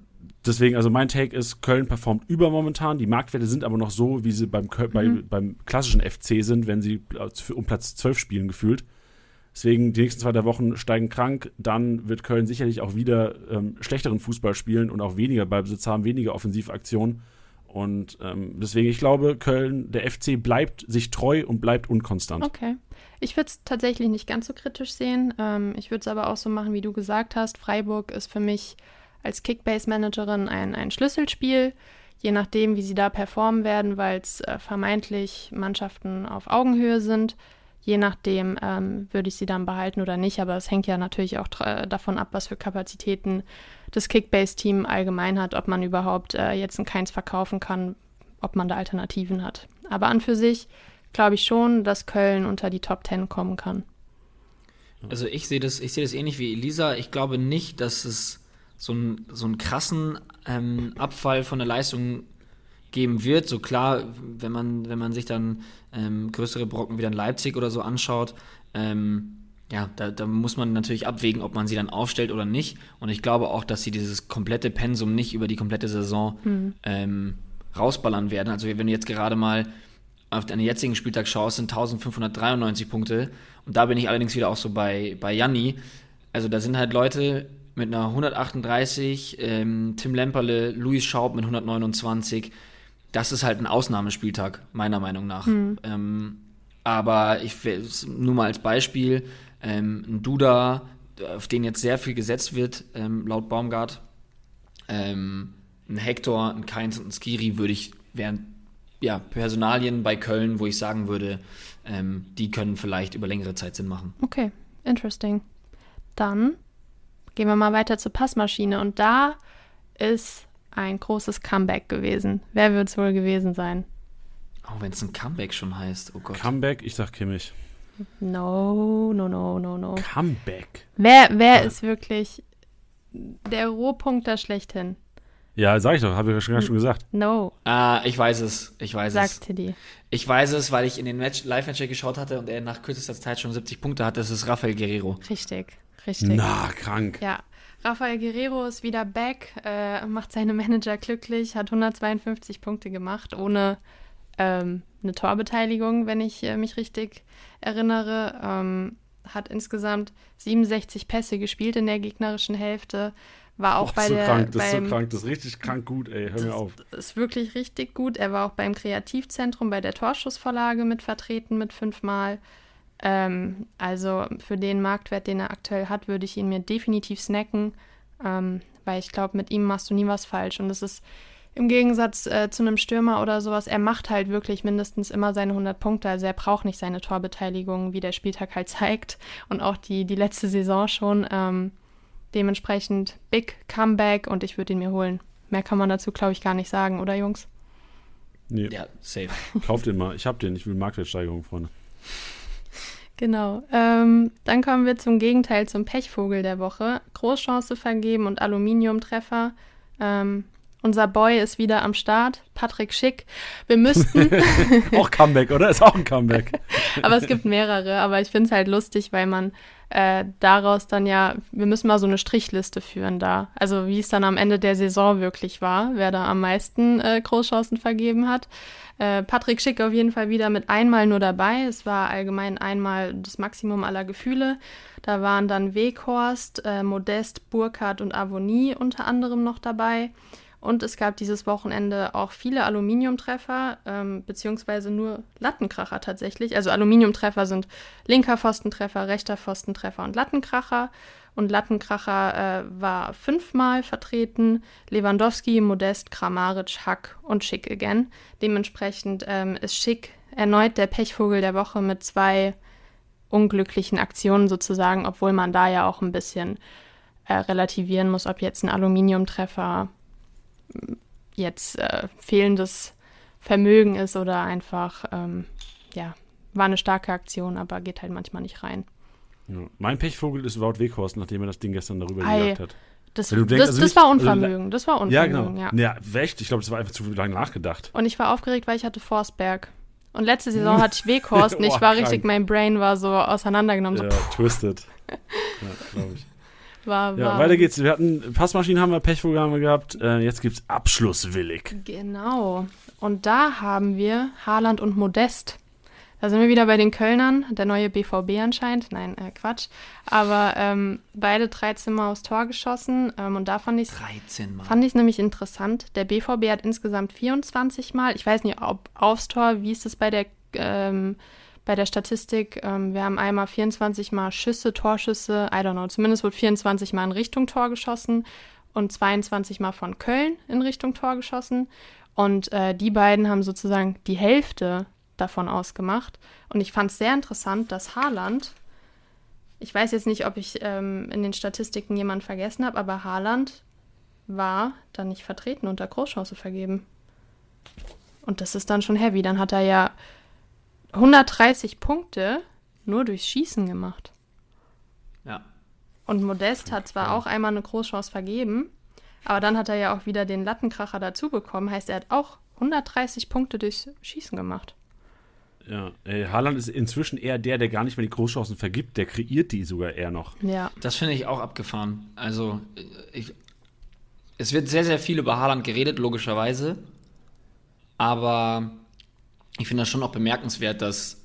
deswegen, also mein Take ist, Köln performt über momentan. Die Marktwerte sind aber noch so, wie sie beim, Köl- bei, beim klassischen FC sind, wenn sie um Platz 12 spielen gefühlt. Deswegen, die nächsten zwei, drei Wochen steigen krank. Dann wird Köln sicherlich auch wieder ähm, schlechteren Fußball spielen und auch weniger Ballbesitz haben, weniger Offensivaktionen. Und ähm, deswegen, ich glaube, Köln, der FC bleibt sich treu und bleibt unkonstant. Okay. Ich würde es tatsächlich nicht ganz so kritisch sehen. Ähm, ich würde es aber auch so machen, wie du gesagt hast. Freiburg ist für mich als Kickbase-Managerin ein, ein Schlüsselspiel. Je nachdem, wie sie da performen werden, weil es äh, vermeintlich Mannschaften auf Augenhöhe sind. Je nachdem ähm, würde ich sie dann behalten oder nicht. Aber es hängt ja natürlich auch davon ab, was für Kapazitäten das Kickbase-Team allgemein hat, ob man überhaupt äh, jetzt ein Keins verkaufen kann, ob man da Alternativen hat. Aber an für sich glaube ich schon, dass Köln unter die Top 10 kommen kann. Also ich sehe das, ich sehe das ähnlich wie Elisa. Ich glaube nicht, dass es so, ein, so einen krassen ähm, Abfall von der Leistung geben wird. So klar, wenn man, wenn man sich dann ähm, größere Brocken wie dann Leipzig oder so anschaut, ähm, ja, da, da, muss man natürlich abwägen, ob man sie dann aufstellt oder nicht. Und ich glaube auch, dass sie dieses komplette Pensum nicht über die komplette Saison mhm. ähm, rausballern werden. Also wenn du jetzt gerade mal auf den jetzigen Spieltag schaust, sind 1593 Punkte. Und da bin ich allerdings wieder auch so bei, bei Janni. Also da sind halt Leute mit einer 138, ähm, Tim Lemperle, Luis Schaub mit 129. Das ist halt ein Ausnahmespieltag, meiner Meinung nach. Mhm. Ähm, aber ich nur mal als Beispiel, ähm, ein Duda, auf den jetzt sehr viel gesetzt wird, ähm, laut Baumgart, ähm, ein Hector, ein Keins und ein Skiri würde ich, wären ja, Personalien bei Köln, wo ich sagen würde, ähm, die können vielleicht über längere Zeit Sinn machen. Okay, interesting. Dann gehen wir mal weiter zur Passmaschine und da ist ein großes Comeback gewesen. Wer wird es wohl gewesen sein? Oh, wenn es ein Comeback schon heißt, oh Gott. Comeback, ich sag Kimmich. No, no, no, no, no. Comeback. Wer, wer ja. ist wirklich der Rohpunkt schlechthin? Ja, sag ich doch, habe ich ja schon gesagt. No. Ah, ich weiß es. Ich weiß Sag es. Tiddy. Ich weiß es, weil ich in den Live-Match geschaut hatte und er nach kürzester Zeit schon 70 Punkte hat. Das ist Rafael Guerrero. Richtig, richtig. Na, krank. Ja. Rafael Guerrero ist wieder back, äh, macht seine Manager glücklich, hat 152 Punkte gemacht, ohne ähm, eine Torbeteiligung, wenn ich äh, mich richtig erinnere. Ähm, hat insgesamt 67 Pässe gespielt in der gegnerischen Hälfte. War auch Och, bei so der. Krank, das beim, ist so krank, das ist richtig krank gut, ey. Hör mir auf. Das ist wirklich richtig gut. Er war auch beim Kreativzentrum bei der Torschussvorlage mit vertreten mit fünfmal. Ähm, also für den Marktwert, den er aktuell hat, würde ich ihn mir definitiv snacken, ähm, weil ich glaube, mit ihm machst du nie was falsch. Und es ist im Gegensatz äh, zu einem Stürmer oder sowas, er macht halt wirklich mindestens immer seine 100 Punkte. Also er braucht nicht seine Torbeteiligung, wie der Spieltag halt zeigt. Und auch die, die letzte Saison schon. Ähm, dementsprechend Big Comeback und ich würde ihn mir holen. Mehr kann man dazu, glaube ich, gar nicht sagen, oder Jungs? Nee. Ja, safe. Kauf den mal. Ich hab den. Ich will Marktwertsteigerung, Freunde. Genau. Ähm, dann kommen wir zum Gegenteil, zum Pechvogel der Woche. Großchance vergeben und Aluminiumtreffer. Ähm, unser Boy ist wieder am Start, Patrick Schick. Wir müssten. auch Comeback, oder? Ist auch ein Comeback. aber es gibt mehrere, aber ich finde es halt lustig, weil man äh, daraus dann ja, wir müssen mal so eine Strichliste führen da. Also wie es dann am Ende der Saison wirklich war, wer da am meisten äh, Großchancen vergeben hat. Äh, Patrick Schick auf jeden Fall wieder mit einmal nur dabei. Es war allgemein einmal das Maximum aller Gefühle. Da waren dann Weghorst, äh, Modest, Burkhardt und Avonie unter anderem noch dabei. Und es gab dieses Wochenende auch viele Aluminiumtreffer, ähm, beziehungsweise nur Lattenkracher tatsächlich. Also Aluminiumtreffer sind linker Pfostentreffer, rechter Pfostentreffer und Lattenkracher. Und Lattenkracher äh, war fünfmal vertreten. Lewandowski, Modest, Kramaric, Hack und Schick again. Dementsprechend ähm, ist Schick erneut der Pechvogel der Woche mit zwei unglücklichen Aktionen sozusagen, obwohl man da ja auch ein bisschen äh, relativieren muss, ob jetzt ein Aluminiumtreffer jetzt äh, fehlendes Vermögen ist oder einfach, ähm, ja, war eine starke Aktion, aber geht halt manchmal nicht rein. Ja. Mein Pechvogel ist Wout Weghorst, nachdem er das Ding gestern darüber Ei, gejagt hat. Das, denkst, das, also das war also Unvermögen, das war Unvermögen, ja. Genau. Ja, ja echt, ich glaube, das war einfach zu lange nachgedacht. Und ich war aufgeregt, weil ich hatte Forsberg. Und letzte Saison hatte ich Weghorst und ich war krank. richtig, mein Brain war so auseinandergenommen. Ja, so, twisted. ja, glaube ich. War, ja, weiter geht's. Wir hatten Passmaschinen haben wir, wir gehabt. Äh, jetzt gibt's Abschlusswillig. Genau. Und da haben wir Haaland und Modest. Da sind wir wieder bei den Kölnern, der neue BVB anscheinend. Nein, äh, Quatsch. Aber ähm, beide 13 Mal aufs Tor geschossen. Ähm, und da fand ich 13 Mal. Fand ich nämlich interessant. Der BVB hat insgesamt 24 Mal. Ich weiß nicht, ob aufs Tor, wie ist es bei der ähm, bei der Statistik, ähm, wir haben einmal 24 Mal Schüsse, Torschüsse, I don't know, zumindest wurde 24 Mal in Richtung Tor geschossen und 22 Mal von Köln in Richtung Tor geschossen. Und äh, die beiden haben sozusagen die Hälfte davon ausgemacht. Und ich fand es sehr interessant, dass Haaland, ich weiß jetzt nicht, ob ich ähm, in den Statistiken jemanden vergessen habe, aber Haaland war dann nicht vertreten unter Großchance vergeben. Und das ist dann schon heavy. Dann hat er ja 130 Punkte nur durchs Schießen gemacht. Ja. Und Modest hat zwar auch einmal eine Großchance vergeben, aber dann hat er ja auch wieder den Lattenkracher dazu bekommen. Heißt, er hat auch 130 Punkte durchs Schießen gemacht. Ja, äh, Haaland ist inzwischen eher der, der gar nicht mehr die Großchancen vergibt, der kreiert die sogar eher noch. Ja. Das finde ich auch abgefahren. Also, ich, es wird sehr, sehr viel über Haaland geredet, logischerweise. Aber ich finde das schon auch bemerkenswert, dass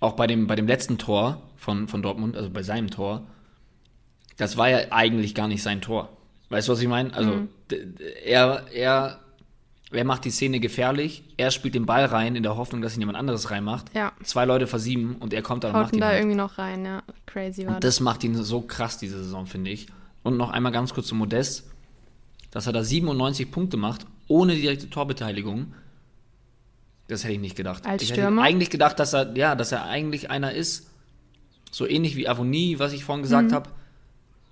auch bei dem, bei dem letzten Tor von, von Dortmund, also bei seinem Tor, das war ja eigentlich gar nicht sein Tor. Weißt du, was ich meine? Also, Mhm. er, er, er macht die Szene gefährlich, er spielt den Ball rein in der Hoffnung, dass ihn jemand anderes reinmacht. Ja. Zwei Leute versieben und er kommt dann und Haut macht ihn da halt. irgendwie noch rein, ja. Crazy war Und das macht ihn so krass diese Saison, finde ich. Und noch einmal ganz kurz zu Modest, dass er da 97 Punkte macht, ohne direkte Torbeteiligung. Das hätte ich nicht gedacht. Als ich Stürmer? hätte eigentlich gedacht, dass er, ja, dass er eigentlich einer ist, so ähnlich wie Avonie, was ich vorhin gesagt Mhm. habe.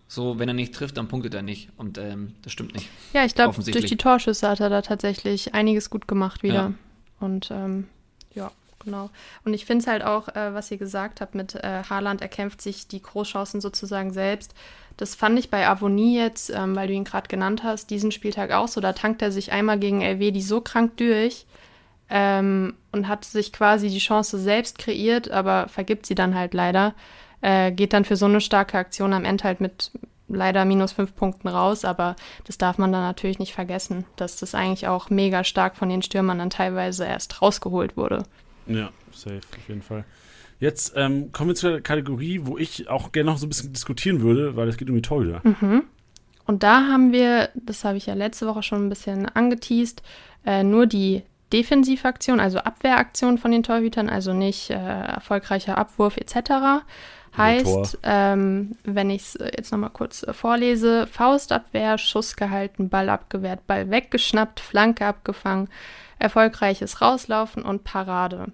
So, wenn er nicht trifft, dann punktet er nicht. Und ähm, das stimmt nicht. Ja, ich glaube, durch die Torschüsse hat er da tatsächlich einiges gut gemacht wieder. Ja. Und ähm, ja, genau. Und ich finde es halt auch, äh, was ihr gesagt habt mit äh, Haaland, er kämpft sich die Großchancen sozusagen selbst. Das fand ich bei Avonie jetzt, ähm, weil du ihn gerade genannt hast, diesen Spieltag auch so. Da tankt er sich einmal gegen LW die so krank durch ähm, und hat sich quasi die Chance selbst kreiert, aber vergibt sie dann halt leider. Äh, geht dann für so eine starke Aktion am Ende halt mit leider minus fünf Punkten raus, aber das darf man dann natürlich nicht vergessen, dass das eigentlich auch mega stark von den Stürmern dann teilweise erst rausgeholt wurde. Ja, safe, auf jeden Fall. Jetzt ähm, kommen wir zu der Kategorie, wo ich auch gerne noch so ein bisschen diskutieren würde, weil es geht um die Torhüter. Und da haben wir, das habe ich ja letzte Woche schon ein bisschen angeteased, äh, nur die Defensivaktion, also Abwehraktion von den Torhütern, also nicht äh, erfolgreicher Abwurf etc. Heißt, ähm, wenn ich es jetzt nochmal kurz äh, vorlese, Faustabwehr, Schuss gehalten, Ball abgewehrt, Ball weggeschnappt, Flanke abgefangen, erfolgreiches Rauslaufen und Parade.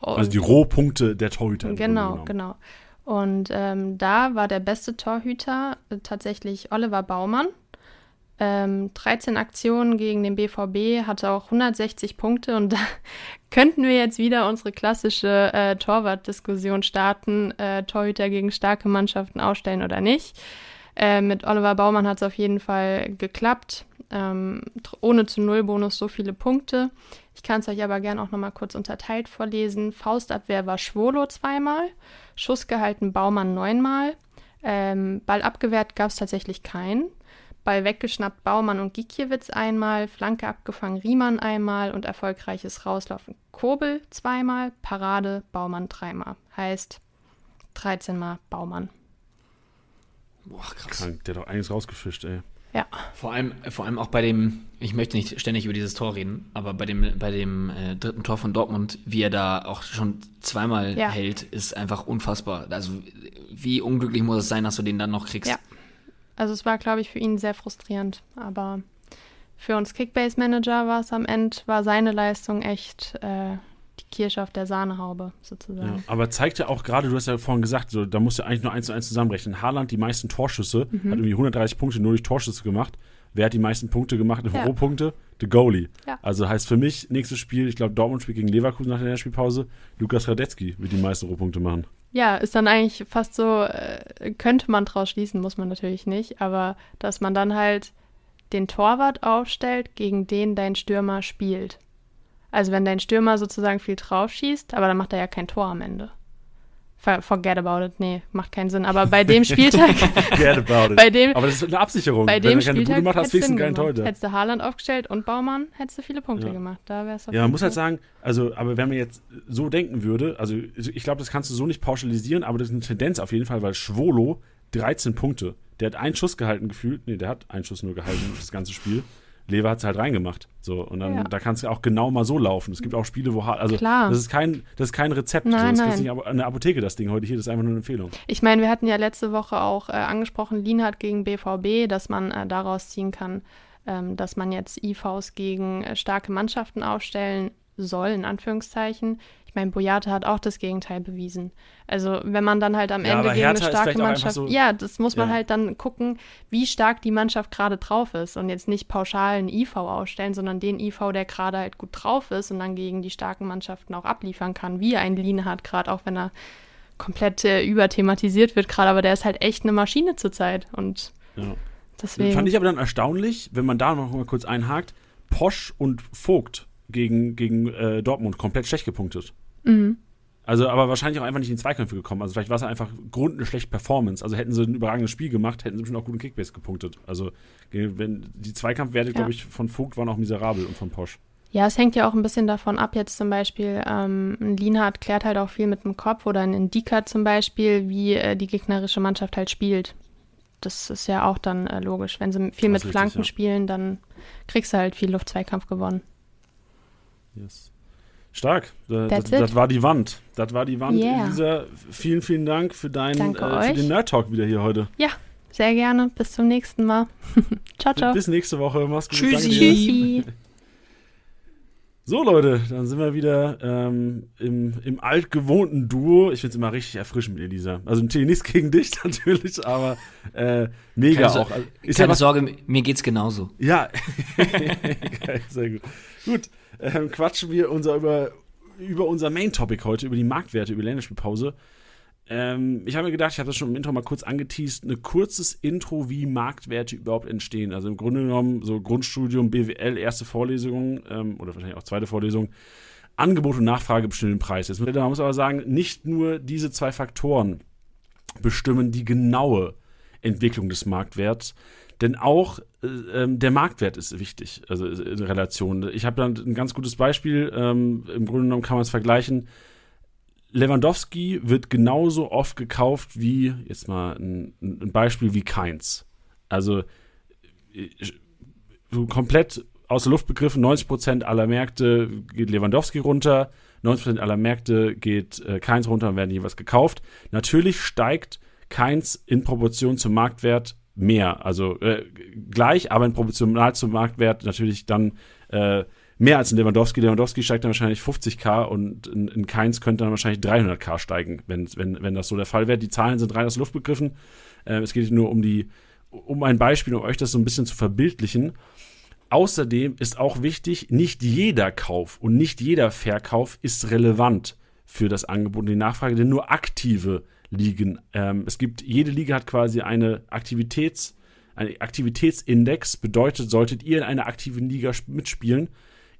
Und Also die Rohpunkte der Torhüter. Genau, genau. Und ähm, da war der beste Torhüter äh, tatsächlich Oliver Baumann. Ähm, 13 Aktionen gegen den BVB, hatte auch 160 Punkte und da könnten wir jetzt wieder unsere klassische äh, Torwart-Diskussion starten, äh, Torhüter gegen starke Mannschaften ausstellen oder nicht. Äh, mit Oliver Baumann hat es auf jeden Fall geklappt. Ähm, ohne zu Null-Bonus so viele Punkte. Ich kann es euch aber gerne auch nochmal kurz unterteilt vorlesen. Faustabwehr war Schwolo zweimal, Schuss gehalten Baumann neunmal, ähm, Ball abgewehrt gab es tatsächlich keinen. Ball weggeschnappt Baumann und Gikiewicz einmal, Flanke abgefangen Riemann einmal und erfolgreiches Rauslaufen Kobel zweimal, Parade Baumann dreimal. Heißt 13 Mal Baumann. Boah, krass. Krank, der hat doch einiges rausgefischt, ey. Ja, Vor allem, vor allem auch bei dem, ich möchte nicht ständig über dieses Tor reden, aber bei dem, bei dem äh, dritten Tor von Dortmund, wie er da auch schon zweimal Ja. hält, ist einfach unfassbar. Also wie unglücklich muss es sein, dass du den dann noch kriegst. Ja. Also es war, glaube ich, für ihn sehr frustrierend. Aber für uns Kickbase-Manager war es am Ende, war seine Leistung echt äh, die Kirsche auf der Sahnehaube Ja, sozusagen. aber zeigt ja auch gerade, du hast ja vorhin gesagt, so, da musst du eigentlich nur eins zu eins zusammenrechnen. Haaland die meisten Torschüsse, Mhm. hat irgendwie 130 Punkte nur durch Torschüsse gemacht. Wer hat die meisten Punkte gemacht, Ja. Rohpunkte? The Goalie. Ja. Also heißt für mich, nächstes Spiel, ich glaube Dortmund spielt gegen Leverkusen nach der Spielpause, Lukas Radetzky wird die meisten Rohpunkte machen. Ja, ist dann eigentlich fast so, äh, könnte man draus schließen, muss man natürlich nicht, aber dass man dann halt den Torwart aufstellt, gegen den dein Stürmer spielt. Also wenn dein Stürmer sozusagen viel drauf schießt, aber dann macht er ja kein Tor am Ende. For- Forget about it, nee, macht keinen Sinn. Aber bei dem Spieltag, Forget about it. Bei dem- aber das ist eine Absicherung. bei Wenn dem er keine Spieltag Bude macht, hast hättest du du wenigstens keinen gemacht. Torhüter. Hättest du Haaland aufgestellt und Baumann, hättest du viele Punkte Ja. gemacht. Da wär's auf Ja, man muss halt sagen, also, aber wenn man jetzt so denken würde, also ich glaube, das kannst du so nicht pauschalisieren, aber das ist eine Tendenz auf jeden Fall, weil Schwolo 13 Punkte, der hat einen Schuss gehalten gefühlt, nee, der hat einen Schuss nur gehalten, das ganze Spiel. Lever hat es halt reingemacht. So, und dann, Ja. da kann es ja auch genau mal so laufen. Es gibt auch Spiele, wo, also, Klar. das ist kein, das ist kein Rezept. Nein, so, das du nicht der Apotheke, das Ding heute hier, das ist einfach nur eine Empfehlung. Ich meine, wir hatten ja letzte Woche auch äh, angesprochen, Lienhardt gegen BVB, dass man äh, daraus ziehen kann, ähm, dass man jetzt IVs gegen äh, starke Mannschaften aufstellen soll, in Anführungszeichen. Ich meine, Boyata hat auch das Gegenteil bewiesen. Also wenn man dann halt am Ja, Ende gegen eine Hertha ist starke Mannschaft, so- ja, das muss man Ja. halt dann gucken, wie stark die Mannschaft gerade drauf ist und jetzt nicht pauschal einen IV ausstellen, sondern den IV, der gerade halt gut drauf ist und dann gegen die starken Mannschaften auch abliefern kann, wie ein Lienhardt gerade, auch wenn er komplett äh, überthematisiert wird gerade, aber der ist halt echt eine Maschine zurzeit und Ja. deswegen. Fand ich aber dann erstaunlich, wenn man da noch mal kurz einhakt, Posch und Vogt gegen, gegen äh, Dortmund komplett schlecht gepunktet. Mhm. Also, aber wahrscheinlich auch einfach nicht in Zweikämpfe gekommen. Also, vielleicht war es einfach Grund eine schlechte Performance. Also, hätten sie ein überragendes Spiel gemacht, hätten sie bestimmt auch guten Kickbase gepunktet. Also, wenn die Zweikampfwerte, Ja. glaube ich, von Vogt waren auch miserabel und von Posch. Ja, es hängt ja auch ein bisschen davon ab, jetzt zum Beispiel, ähm, ein Lienhardt klärt halt auch viel mit dem Kopf oder ein Indika zum Beispiel, wie äh, die gegnerische Mannschaft halt spielt. Das ist ja auch dann äh, logisch. Wenn sie viel mit richtig, Flanken ja. spielen, dann kriegst du halt viel Luftzweikampf gewonnen. Yes. Stark. Das, das war die Wand. Das war die Wand. Yeah. Elisa, vielen, vielen Dank für deinen äh, für den Nerd Talk wieder hier heute. Sehr gerne. Bis zum nächsten Mal. ciao, ciao. Bis nächste Woche. Mach's gut. Tschüssi. Tschüssi. So, Leute, dann sind wir wieder ähm, im, im altgewohnten Duo. Ich finde es immer richtig erfrischend mit Elisa. Also natürlich nichts gegen dich natürlich, aber äh, mega Keine, so auch. Also, ist ja keine was, Sorge, mir geht's genauso. Ja, Geil, sehr gut. Gut, ähm, quatschen wir unser über, über unser Main-Topic heute, über die Marktwerte, über die Länderspielpause. Ähm, ich habe mir gedacht, ich habe das schon im Intro mal kurz angeteased, ein kurzes Intro, wie Marktwerte überhaupt entstehen. Also im Grunde genommen so Grundstudium, BWL, erste Vorlesung ähm, oder wahrscheinlich auch zweite Vorlesung. Angebot und Nachfrage bestimmen den Preis. Jetzt, man muss aber sagen, nicht nur diese zwei Faktoren bestimmen die genaue Entwicklung des Marktwerts, denn auch äh, ähm, der Marktwert ist wichtig, also äh, in Relation. Ich habe dann ein ganz gutes Beispiel. Ähm, Im Grunde genommen kann man es vergleichen. Lewandowski wird genauso oft gekauft wie, jetzt mal ein, ein Beispiel wie Keins. Also äh, komplett aus der Luft begriffen, 90% aller Märkte geht Lewandowski runter, 90% aller Märkte geht äh, Keins runter und werden jeweils gekauft. Natürlich steigt Keins in Proportion zum Marktwert mehr. Also äh, gleich, aber in proportional zum Marktwert natürlich dann äh, mehr als in Lewandowski. Lewandowski steigt dann wahrscheinlich 50k und in, in Keins könnte dann wahrscheinlich 300k steigen, wenn, wenn, wenn das so der Fall wäre. Die Zahlen sind rein aus Luft begriffen. Äh, es geht nur um die, um ein Beispiel, um euch das so ein bisschen zu verbildlichen. Außerdem ist auch wichtig, nicht jeder Kauf und nicht jeder Verkauf ist relevant für das Angebot und die Nachfrage, denn nur aktive Ligen. Ähm, es gibt, jede Liga hat quasi eine Aktivitäts, einen Aktivitätsindex, bedeutet, solltet ihr in einer aktiven Liga sp- mitspielen,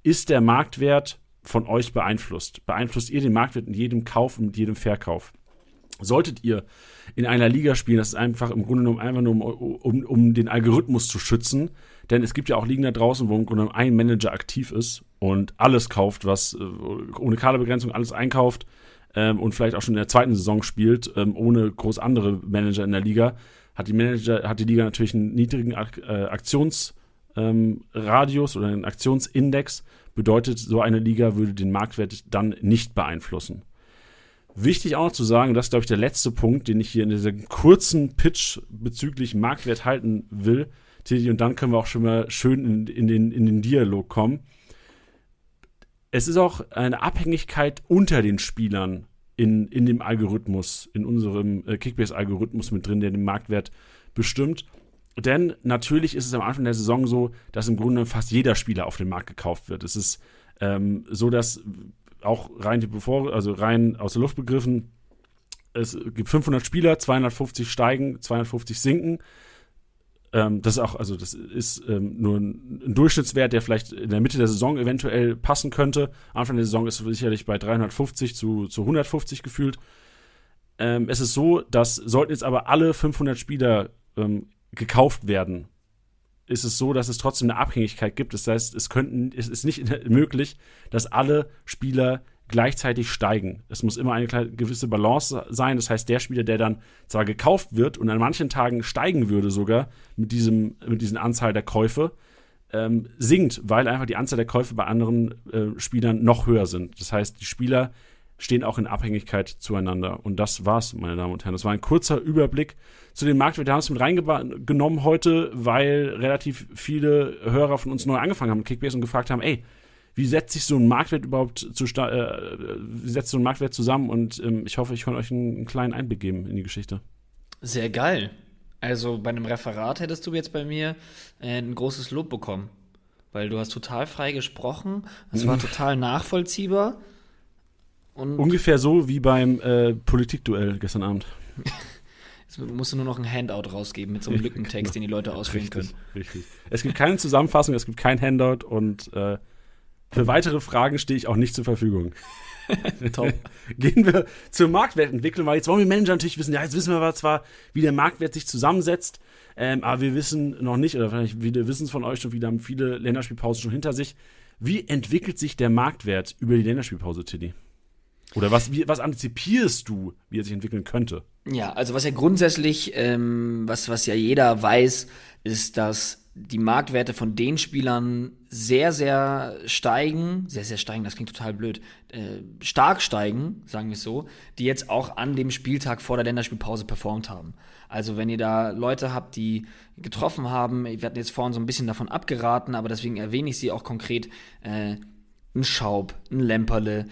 ist der Marktwert von euch beeinflusst. Beeinflusst ihr den Marktwert in jedem Kauf und jedem Verkauf. Solltet ihr in einer Liga spielen, das ist einfach im Grunde genommen einfach nur, um, um, um den Algorithmus zu schützen. Denn es gibt ja auch Ligen da draußen, wo im Grunde genommen ein Manager aktiv ist und alles kauft, was äh, ohne Kaderbegrenzung alles einkauft ähm, und vielleicht auch schon in der zweiten Saison spielt, ähm, ohne groß andere Manager in der Liga, hat die Manager, hat die Liga natürlich einen niedrigen Ak äh, Aktionsradius ähm, oder einen Aktionsindex. Bedeutet, so eine Liga würde den Marktwert dann nicht beeinflussen. Wichtig auch noch zu sagen, das ist, glaube ich, der letzte Punkt, den ich hier in diesem kurzen Pitch bezüglich Marktwert halten will, Titi, und dann können wir auch schon mal schön in, in, den, in den Dialog kommen. Es ist auch eine Abhängigkeit unter den Spielern in, in dem Algorithmus, in unserem äh, Kickbase-Algorithmus mit drin, der den Marktwert bestimmt. Denn natürlich ist es am Anfang der Saison so, dass im Grunde fast jeder Spieler auf dem Markt gekauft wird. Es ist ähm, so, dass auch rein, bevor, also rein aus der Luft begriffen, es gibt 500 Spieler, 250 steigen, 250 sinken. Ähm, das ist auch, also das ist ähm, nur ein, Durchschnittswert, der vielleicht in der Mitte der Saison eventuell passen könnte. Anfang der Saison ist es sicherlich bei 350 zu, zu 150 gefühlt. Ähm, es ist so, dass sollten jetzt aber alle 500 Spieler ähm, gekauft werden, ist es so, dass es trotzdem eine Abhängigkeit gibt. Das heißt, es könnten, es ist nicht möglich, dass alle Spieler gleichzeitig steigen. Es muss immer eine gewisse Balance sein. Das heißt, der Spieler, der dann zwar gekauft wird und an manchen Tagen steigen würde sogar mit diesem, mit diesen Anzahl der Käufe, ähm, sinkt, weil einfach die Anzahl der Käufe bei anderen äh, Spielern noch höher sind. Das heißt, die Spieler stehen auch in Abhängigkeit zueinander. Und das war's, meine Damen und Herren. Das war ein kurzer Überblick zu den Marktwerten. Wir haben es mit reingenommen heute, weil relativ viele Hörer von uns neu angefangen haben mit Kickbase und gefragt haben, ey, wie setzt sich so ein Marktwert überhaupt zu, äh, wie setzt so ein Marktwert zusammen? Und ähm, ich hoffe, ich konnte euch einen, einen kleinen Einblick geben in die Geschichte. Sehr geil. Also bei einem Referat hättest du jetzt bei mir äh, ein großes Lob bekommen. Weil du hast total frei gesprochen, es war total nachvollziehbar. Ungefähr so wie beim äh, Politikduell gestern Abend. Jetzt musst du nur noch ein Handout rausgeben mit so einem Lückentext, den die Leute ausfüllen Richtig, können. richtig. Es gibt keine Zusammenfassung, es gibt kein Handout und äh, für weitere Fragen stehe ich auch nicht zur Verfügung. Top. Gehen wir zur Marktwertentwicklung, weil jetzt wollen wir Manager natürlich wissen, ja, jetzt wissen wir zwar, wie der Marktwert sich zusammensetzt, ähm, aber wir wissen noch nicht, oder vielleicht wir wissen es von euch schon, wieder haben viele Länderspielpausen schon hinter sich. Wie entwickelt sich der Marktwert über die Länderspielpause, Tiddy? Oder was, wie, was antizipierst du, wie er sich entwickeln könnte? Ja, also was ja grundsätzlich, ähm, was, was ja jeder weiß, ist, dass die Marktwerte von den Spielern sehr, sehr steigen, sehr, sehr steigen, das klingt total blöd, äh, stark steigen, sagen wir es so, die jetzt auch an dem Spieltag vor der Länderspielpause performt haben. Also wenn ihr da Leute habt, die getroffen haben, wir hatten jetzt vorhin so ein bisschen davon abgeraten, aber deswegen erwähne ich sie auch konkret, äh, ein Schaub, ein Lemperle,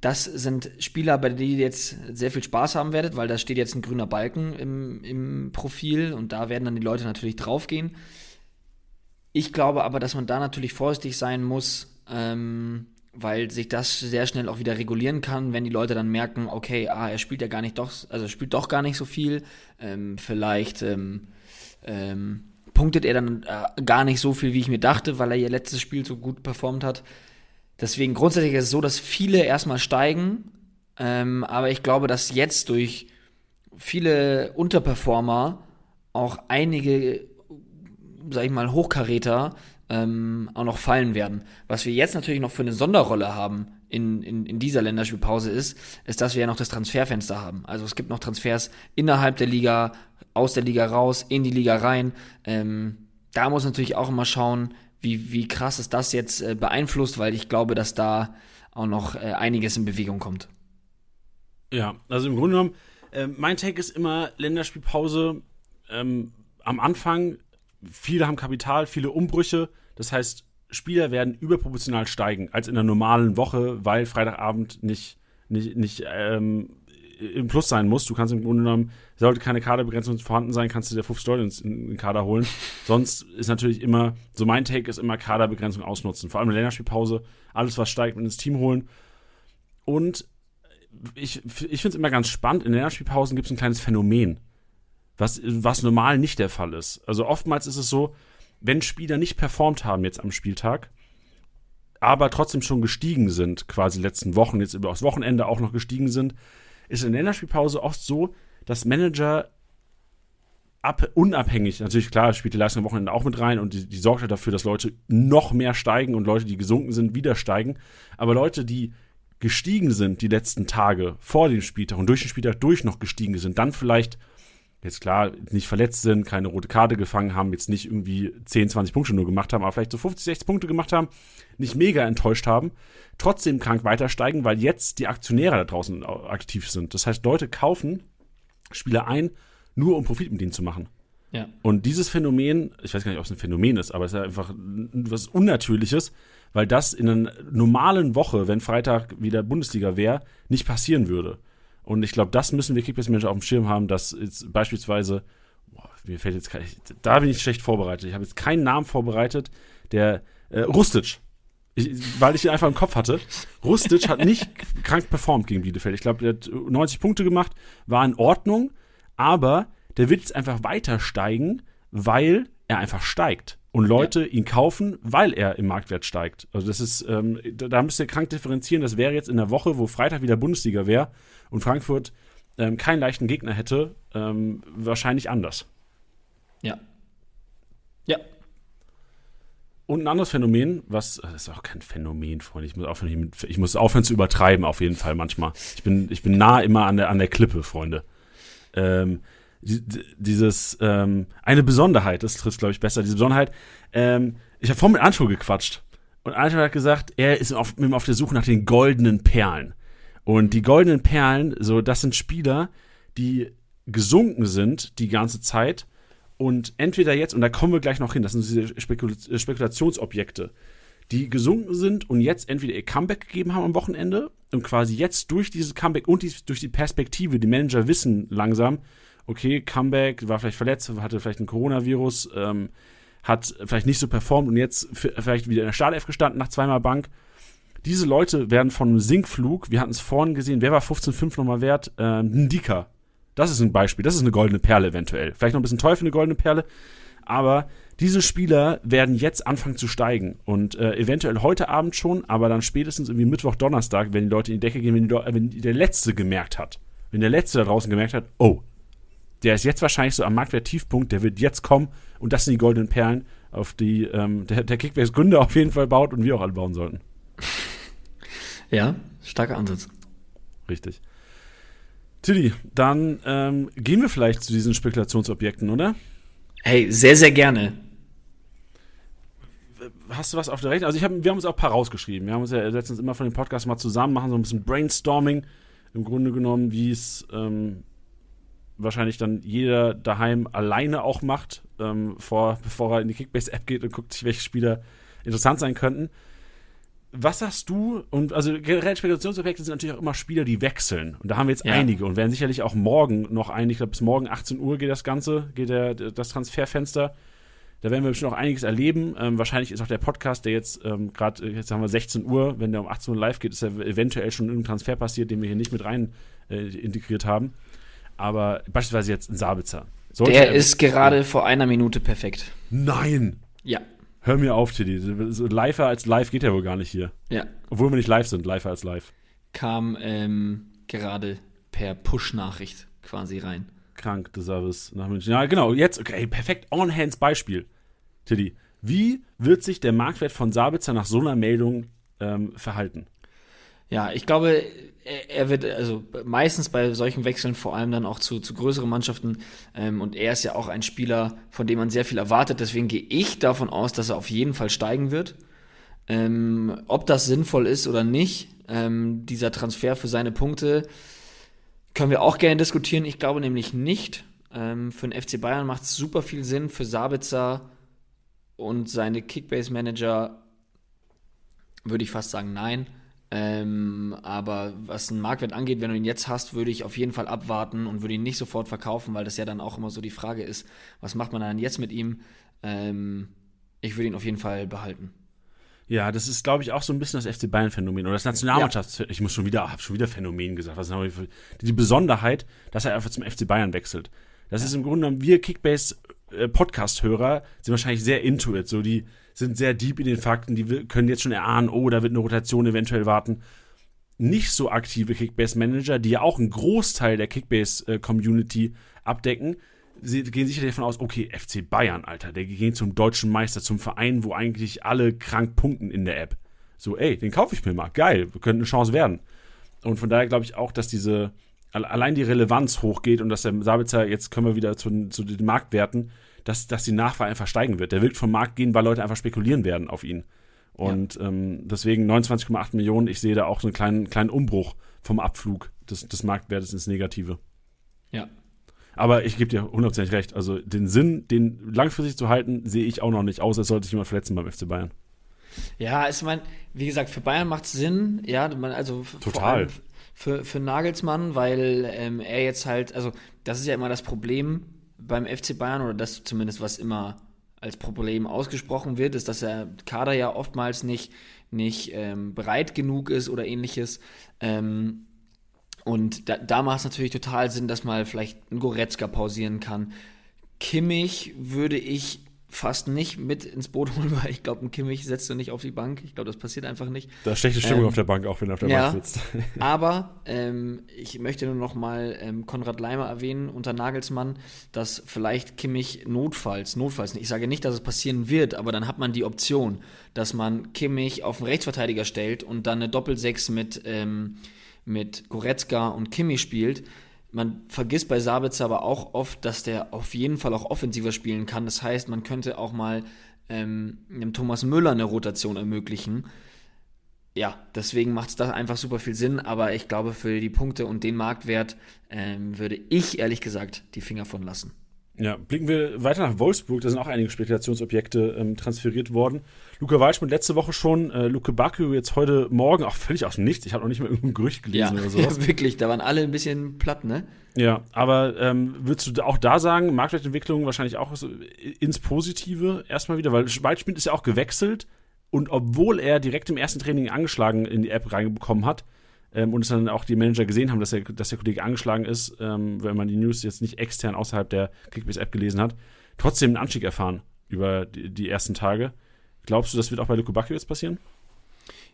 das sind Spieler, bei denen ihr jetzt sehr viel Spaß haben werdet, weil da steht jetzt ein grüner Balken im, im Profil und da werden dann die Leute natürlich draufgehen. Ich glaube aber, dass man da natürlich vorsichtig sein muss, ähm, weil sich das sehr schnell auch wieder regulieren kann, wenn die Leute dann merken, okay, ah, er spielt ja gar nicht doch, also er spielt doch gar nicht so viel, ähm, vielleicht ähm, ähm punktet er dann äh, gar nicht so viel, wie ich mir dachte, weil er ihr letztes Spiel so gut performt hat. Deswegen grundsätzlich ist es so, dass viele erstmal steigen, ähm, aber ich glaube, dass jetzt durch viele Unterperformer auch einige, sag ich mal, Hochkaräter ähm, auch noch fallen werden. Was wir jetzt natürlich noch für eine Sonderrolle haben in, in, in dieser Länderspielpause ist, ist, dass wir ja noch das Transferfenster haben. Also es gibt noch Transfers innerhalb der Liga, aus der Liga raus, in die Liga rein. Ähm, da muss natürlich auch immer schauen, wie, wie krass ist das jetzt äh, beeinflusst, weil ich glaube, dass da auch noch äh, einiges in Bewegung kommt. Ja, also im Grunde genommen, äh, mein Take ist immer Länderspielpause ähm, am Anfang. Viele haben Kapital, viele Umbrüche. Das heißt, Spieler werden überproportional steigen als in der normalen Woche, weil Freitagabend nicht, nicht, nicht ähm, im Plus sein muss. Du kannst im Grunde genommen, sollte keine Kaderbegrenzung vorhanden sein, kannst du dir 50 Leute ins, in den Kader holen. Sonst ist natürlich immer, so mein Take ist immer Kaderbegrenzung ausnutzen. Vor allem in der Länderspielpause, alles was steigt, mit ins Team holen. Und ich, ich finde es immer ganz spannend, in Länderspielpausen gibt es ein kleines Phänomen, was, was normal nicht der Fall ist. Also oftmals ist es so, wenn Spieler nicht performt haben jetzt am Spieltag, aber trotzdem schon gestiegen sind, quasi letzten Wochen, jetzt über das Wochenende auch noch gestiegen sind, ist in der Länderspielpause oft so, dass Manager ab, unabhängig, natürlich klar, spielt die Leistung am Wochenende auch mit rein und die, die sorgt ja dafür, dass Leute noch mehr steigen und Leute, die gesunken sind, wieder steigen. Aber Leute, die gestiegen sind die letzten Tage vor dem Spieltag und durch den Spieltag durch noch gestiegen sind, dann vielleicht jetzt klar nicht verletzt sind, keine rote Karte gefangen haben, jetzt nicht irgendwie 10, 20 Punkte nur gemacht haben, aber vielleicht so 50, 60 Punkte gemacht haben, nicht mega enttäuscht haben, trotzdem krank weiter steigen, weil jetzt die Aktionäre da draußen aktiv sind. Das heißt, Leute kaufen Spieler ein, nur um Profit mit ihnen zu machen. Ja. Und dieses Phänomen, ich weiß gar nicht, ob es ein Phänomen ist, aber es ist einfach was Unnatürliches, weil das in einer normalen Woche, wenn Freitag wieder Bundesliga wäre, nicht passieren würde. Und ich glaube, das müssen wir Kickbase-Manager auf dem Schirm haben, dass jetzt beispielsweise, boah, mir fällt jetzt kein, da bin ich schlecht vorbereitet. Ich habe jetzt keinen Namen vorbereitet, der äh, Rustic. Ich, weil ich ihn einfach im Kopf hatte. Rustic hat nicht krank performt gegen Bielefeld. Ich glaube, der hat 90 Punkte gemacht, war in Ordnung, aber der wird jetzt einfach weiter steigen, weil er einfach steigt und Leute ja. ihn kaufen, weil er im Marktwert steigt. Also das ist, ähm, da, da müsst ihr krank differenzieren. Das wäre jetzt in der Woche, wo Freitag wieder Bundesliga wäre und Frankfurt ähm, keinen leichten Gegner hätte, ähm, wahrscheinlich anders. Ja. Ja. Und ein anderes Phänomen, was, das ist auch kein Phänomen, Freunde, ich muss aufhören, ich muss aufhören zu übertreiben, auf jeden Fall manchmal. Ich bin, ich bin nah immer an der, an der Klippe, Freunde. Ähm, dieses, ähm, eine Besonderheit, das trifft, glaube ich, besser, diese Besonderheit, ähm, ich habe vorhin mit Anto gequatscht und Anto hat gesagt, er ist auf, auf der Suche nach den goldenen Perlen. Und die goldenen Perlen, so, das sind Spieler, die gesunken sind die ganze Zeit. Und entweder jetzt, und da kommen wir gleich noch hin, das sind diese Spekul Spekulationsobjekte, die gesunken sind und jetzt entweder ihr Comeback gegeben haben am Wochenende und quasi jetzt durch dieses Comeback und die, durch die Perspektive, die Manager wissen langsam, okay, Comeback, war vielleicht verletzt, hatte vielleicht ein Coronavirus, ähm, hat vielleicht nicht so performt und jetzt vielleicht wieder in der Startelf gestanden nach zweimal Bank diese Leute werden von einem Sinkflug, wir hatten es vorhin gesehen, wer war 15,5 nochmal wert? Ähm, Ndika. Das ist ein Beispiel. Das ist eine goldene Perle eventuell. Vielleicht noch ein bisschen teuer für eine goldene Perle. Aber diese Spieler werden jetzt anfangen zu steigen. Und äh, eventuell heute Abend schon, aber dann spätestens irgendwie Mittwoch, Donnerstag, wenn die Leute in die Decke gehen, wenn, die, wenn der Letzte gemerkt hat, wenn der Letzte da draußen gemerkt hat, oh, der ist jetzt wahrscheinlich so am Marktwert-Tiefpunkt, der wird jetzt kommen und das sind die goldenen Perlen, auf die ähm, der, der Kickbase-Gründer auf jeden Fall baut und wir auch alle bauen sollten. Ja, starker Ansatz. Richtig. Tilly, dann ähm, gehen wir vielleicht zu diesen Spekulationsobjekten, oder? Hey, sehr, sehr gerne. Hast du was auf der Rechnung? Also hab, wir haben uns auch ein paar rausgeschrieben. Wir haben uns ja letztens immer von dem Podcast mal zusammen, machen so ein bisschen Brainstorming. Im Grunde genommen, wie es ähm, wahrscheinlich dann jeder daheim alleine auch macht, ähm, vor, bevor er in die Kickbase-App geht und guckt sich, welche Spieler interessant sein könnten. Was sagst du? Und also generell Spekulationsobjekte sind natürlich auch immer Spieler, die wechseln. Und da haben wir jetzt Ja. einige und werden sicherlich auch morgen noch einige. Ich glaube, bis morgen 18 Uhr geht das Ganze, geht der, das Transferfenster. Da werden wir bestimmt noch einiges erleben. Ähm, wahrscheinlich ist auch der Podcast, der jetzt ähm, gerade, jetzt haben wir 16 Uhr, wenn der um 18 Uhr live geht, ist ja eventuell schon irgendein Transfer passiert, den wir hier nicht mit rein äh, integriert haben. Aber beispielsweise jetzt ein Sabitzer. Sollte Der er- ist gerade vor einer Minute perfekt. Nein! Ja. Hör mir auf, Tiddy. Live als live geht ja wohl gar nicht hier. Ja. Obwohl wir nicht live sind, live als live. Kam ähm, gerade per Push-Nachricht quasi rein. Krank, des Service nach München. Ja, genau, jetzt, okay, perfekt. On-Hands Beispiel. Tiddy, wie wird sich der Marktwert von Sabitzer nach so einer Meldung ähm, verhalten? Ja, ich glaube, er, wird, also meistens bei solchen Wechseln, vor allem dann auch zu, zu größeren Mannschaften, ähm, und er ist ja auch ein Spieler, von dem man sehr viel erwartet, deswegen gehe ich davon aus, dass er auf jeden Fall steigen wird. Ähm, ob das sinnvoll ist oder nicht, ähm, dieser Transfer für seine Punkte, können wir auch gerne diskutieren. Ich glaube nämlich nicht. Ähm, für den FC Bayern macht es super viel Sinn, für Sabitzer und seine Kickbase-Manager würde ich fast sagen nein. Ähm, aber was einen Marktwert angeht, wenn du ihn jetzt hast, würde ich auf jeden Fall abwarten und würde ihn nicht sofort verkaufen, weil das ja dann auch immer so die Frage ist, was macht man dann jetzt mit ihm? Ähm, ich würde ihn auf jeden Fall behalten. Ja, das ist, glaube ich, auch so ein bisschen das FC Bayern-Phänomen oder das Nationalmannschafts. Ich muss schon wieder, habe schon wieder Phänomen gesagt. Was haben wir für, die Besonderheit, dass er einfach zum FC Bayern wechselt. Das ist im Grunde genommen, wir Kickbase-Podcast-Hörer sind wahrscheinlich sehr into it. So, die sind sehr deep in den Fakten, die können jetzt schon erahnen, oh, da wird eine Rotation eventuell warten. Nicht so aktive Kickbase-Manager, die ja auch einen Großteil der Kickbase-Community abdecken, sie gehen sicherlich davon aus, okay, FC Bayern, Alter, der geht zum deutschen Meister, zum Verein, wo eigentlich alle krank punkten in der App. So, ey, den kaufe ich mir mal. Geil, könnte eine Chance werden. Und von daher glaube ich auch, dass diese al- allein die Relevanz hochgeht und dass der Sabitzer, jetzt können wir wieder zu, zu den Marktwerten, dass, dass die Nachfrage einfach steigen wird. Der wird vom Markt gehen, weil Leute einfach spekulieren werden auf ihn. Und ähm, deswegen 29,8 Millionen, ich sehe da auch so einen kleinen, kleinen Umbruch vom Abflug des, des Marktwertes ins Negative. Ja. Aber ich gebe dir hundertprozentig recht. Also den Sinn, den langfristig zu halten, sehe ich auch noch nicht, außer es sollte sich jemand verletzen beim FC Bayern. Ja, ich meine, wie gesagt, für Bayern macht es Sinn, ja, man, also Total. für, für Nagelsmann, weil ähm, er jetzt halt, also das ist ja immer das Problem beim FC Bayern, oder das zumindest, was immer als Problem ausgesprochen wird, ist, dass der Kader ja oftmals nicht, nicht ähm, breit genug ist oder ähnliches. Ähm, und da, da macht es natürlich total Sinn, dass mal vielleicht ein Goretzka pausieren kann. Kimmich würde ich fast nicht mit ins Boot holen, weil ich glaube, ein Kimmich setzt du nicht auf die Bank. Ich glaube, das passiert einfach nicht. Da ist schlechte Stimmung Ähm, auf der Bank, auch wenn er auf der ja. Bank sitzt. Aber ähm, ich möchte nur noch mal ähm, Konrad Leimer erwähnen unter Nagelsmann, dass vielleicht Kimmich notfalls, notfalls, ich sage nicht, dass es passieren wird, aber dann hat man die Option, dass man Kimmich auf den Rechtsverteidiger stellt und dann eine Doppelsechs mit, ähm, mit Goretzka und Kimmich spielt. Man vergisst bei Sabitzer aber auch oft, dass der auf jeden Fall auch offensiver spielen kann. Das heißt, man könnte auch mal ähm, einem Thomas Müller eine Rotation ermöglichen ja, deswegen macht es da einfach super viel Sinn, aber ich glaube, für die Punkte und den Marktwert ähm, würde ich ehrlich gesagt die Finger von lassen. Ja, blicken wir weiter nach Wolfsburg. Da sind auch einige Spekulationsobjekte ähm, transferiert worden. Luca Waldschmidt letzte Woche schon, äh, Luke Bakio jetzt heute Morgen, auch völlig aus dem Nichts. Ich habe noch nicht mal irgendein Gerücht gelesen oder sowas. ja, wirklich, da waren alle ein bisschen platt, ne? Ja, aber ähm, würdest du auch da sagen, Marktwertentwicklung wahrscheinlich auch so ins Positive erstmal wieder, weil Waldschmidt ist ja auch gewechselt und obwohl er direkt im ersten Training angeschlagen in die App reinbekommen hat, ähm, und es dann auch die Manager gesehen haben, dass der, dass der Kollege angeschlagen ist, ähm, wenn man die News jetzt nicht extern außerhalb der Kickbase-App gelesen hat, trotzdem einen Anstieg erfahren über die, die, ersten Tage. Glaubst du, das wird auch bei Luko Bacchio jetzt passieren?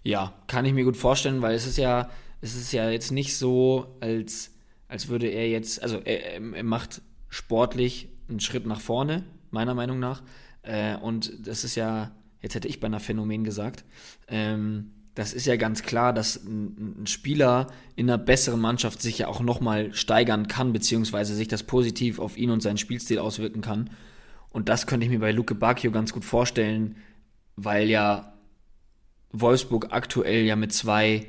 Ja, kann ich mir gut vorstellen, weil es ist ja, es ist ja jetzt nicht so, als, als würde er jetzt, also er, er macht sportlich einen Schritt nach vorne, meiner Meinung nach. Äh, und das ist ja, jetzt hätte ich bei einer Phänomen gesagt, ähm, das ist ja ganz klar, dass ein, ein, Spieler in einer besseren Mannschaft sich ja auch nochmal steigern kann, beziehungsweise sich das positiv auf ihn und seinen Spielstil auswirken kann. Und das könnte ich mir bei Luke Bacchio ganz gut vorstellen, weil ja Wolfsburg aktuell ja mit zwei,